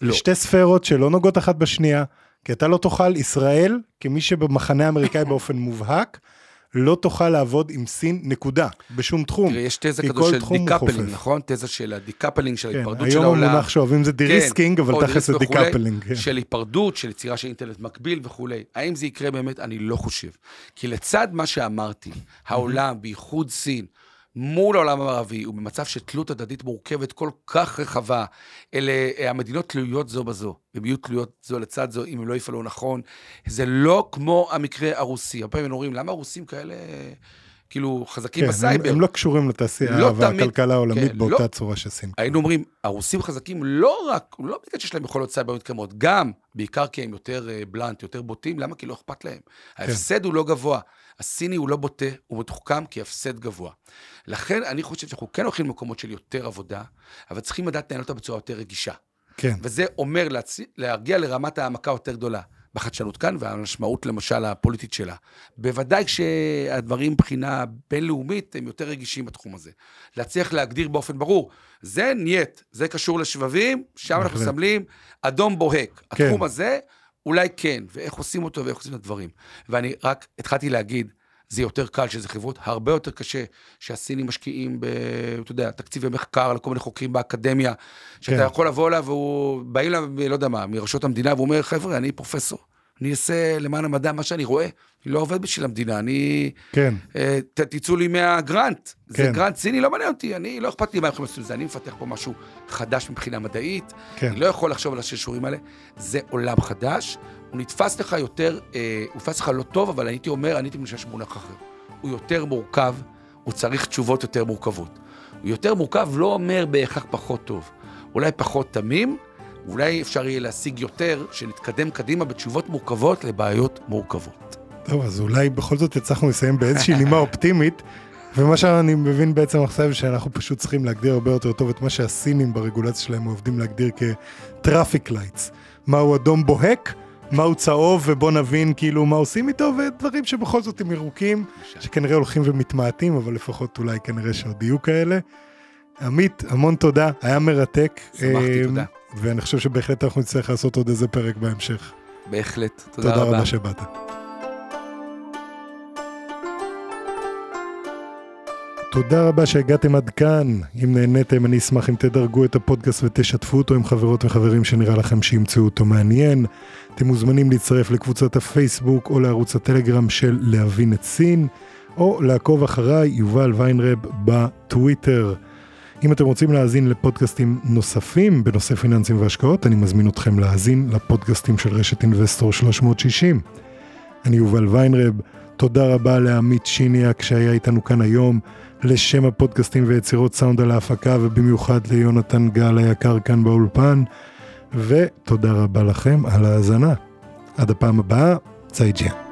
לא. לשתי ספרות שלא נוגעות אחת בשנייה, כי אתה לא תוכל, ישראל, כמי שבמחנה האמריקאי באופן מובהק, לא תוכל לעבוד עם סין נקודה, בשום תחום. תראה, יש תזה כזו של decoupling. נכון? תזה של ה decoupling, של כן, ההיפרדות של היום העולם. המונח שאוהבים זה de-risking, כן, אבל תכלס זה decoupling. כן. של היפרדות, של יצירה של אינטרנט מקביל וכולי. האם זה יקרה באמת? אני לא חושב. כי לצד מה שאמרתי, העולם, בייחוד סין, מול העולם המערבי, הוא במצב של תלות הדדית מורכבת כל כך רחבה. אלה, אה, המדינות תלויות זו בזו, הן יהיו תלויות זו לצד זו, אם הם לא יפעלו נכון. זה לא כמו המקרה הרוסי. הרבה פעמים אומרים, למה הרוסים כאלה, כאילו, חזקים כן, הם, בסייבר? הם לא קשורים לתעשייה לא תמיד- והכלכלה העולמית כן, באותה לא. צורה שסין. היינו אומרים, הרוסים חזקים לא רק, לא בגלל שיש להם יכולות סייבר מתקדמות, גם, בעיקר כי הם יותר אה, blunt, יותר בוטים, למה? כי לא אכפת להם. ההפסד הוא לא גבוה. הסיני הוא לא בוטה, הוא מתוחכם כי הפסד גבוה. לכן אני חושב שאנחנו כן הולכים למקומות של יותר עבודה, אבל צריכים לדעת לנהל אותה בצורה יותר רגישה. כן, וזה אומר להצ... להגיע לרמת העמקה יותר גדולה בחדשנות כאן, והמשמעות למשל הפוליטית שלה. בוודאי כשהדברים מבחינה בינלאומית הם יותר רגישים בתחום הזה. להצליח להגדיר באופן ברור, זה נייט, זה קשור לשבבים, שם אנחנו. מסמלים אדום בוהק. כן. התחום הזה, אולי כן, ואיך עושים אותו ואיך עושים את הדברים. ואני רק התחלתי להגיד, זה יותר קל, שזה חברות הרבה יותר קשה, שהסינים משקיעים ב... אתה יודע, תקציבי מחקר לכל מיני חוקרים באקדמיה, שאתה כן. יכול לבוא אליו, והוא... באים אליו, לא יודע מה, מרשויות המדינה, והוא אומר, חבר'ה, אני פרופסור. אני אעשה למען המדע מה שאני רואה. אני לא עובד בשביל המדינה, אני... כן, ת, תצאו לי מהגרנט. זה כן. גרנט סיני, לא מעניין אותי, אני, לא אכפת לי מה יכולים לעשות עם זה, אני מפתח פה משהו חדש מבחינה מדעית, כן. אני לא יכול לחשוב על השרשורים האלה, זה עולם חדש, הוא נתפס לך יותר, אה, הוא נתפס לך לא טוב, אבל הייתי אומר, אני הייתי משתמש במונח אחר. הוא יותר מורכב, הוא צריך תשובות יותר מורכבות. הוא יותר מורכב לא אומר בהכרח פחות טוב, אולי פחות תמים, אולי אפשר יהיה להשיג יותר, שנתקדם קדימה בתשובות מורכבות לבעיות מורכבות. טוב, אז אולי בכל זאת הצלחנו לסיים באיזושהי נימה <laughs> אופטימית, ומה שאני מבין בעצם עכשיו, שאנחנו פשוט צריכים להגדיר הרבה יותר טוב את מה שהסינים ברגולציה שלהם אוהבים להגדיר כ traffic lights. מהו אדום בוהק, מהו צהוב, ובוא נבין כאילו מה עושים איתו, ודברים שבכל זאת הם ירוקים, שכנראה הולכים ומתמעטים, אבל לפחות אולי כנראה שעוד יהיו כאלה. עמית, המון תודה, היה מרתק. שמחתי, אה, תודה. ואני חושב שבהחלט אנחנו נצטרך לעשות עוד איזה פרק בהמשך. בהחלט, תודה, תודה רבה. רבה שבאת. תודה רבה שהגעתם עד כאן. אם נהניתם, אני אשמח אם תדרגו את הפודקאסט ותשתפו אותו עם חברות וחברים שנראה לכם שימצאו אותו מעניין. אתם מוזמנים להצטרף לקבוצת הפייסבוק או לערוץ הטלגרם של להבין את סין, או לעקוב אחריי, יובל ויינרב, בטוויטר. אם אתם רוצים להאזין לפודקאסטים נוספים בנושא פיננסים והשקעות, אני מזמין אתכם להאזין לפודקאסטים של רשת אינבסטור 360. אני יובל ויינרב, תודה רבה לעמית שיניאק שהיה איתנו כאן היום, לשם הפודקאסטים ויצירות סאונד על ההפקה, ובמיוחד ליונתן גל היקר כאן באולפן, ותודה רבה לכם על ההאזנה. עד הפעם הבאה, צייג'יה.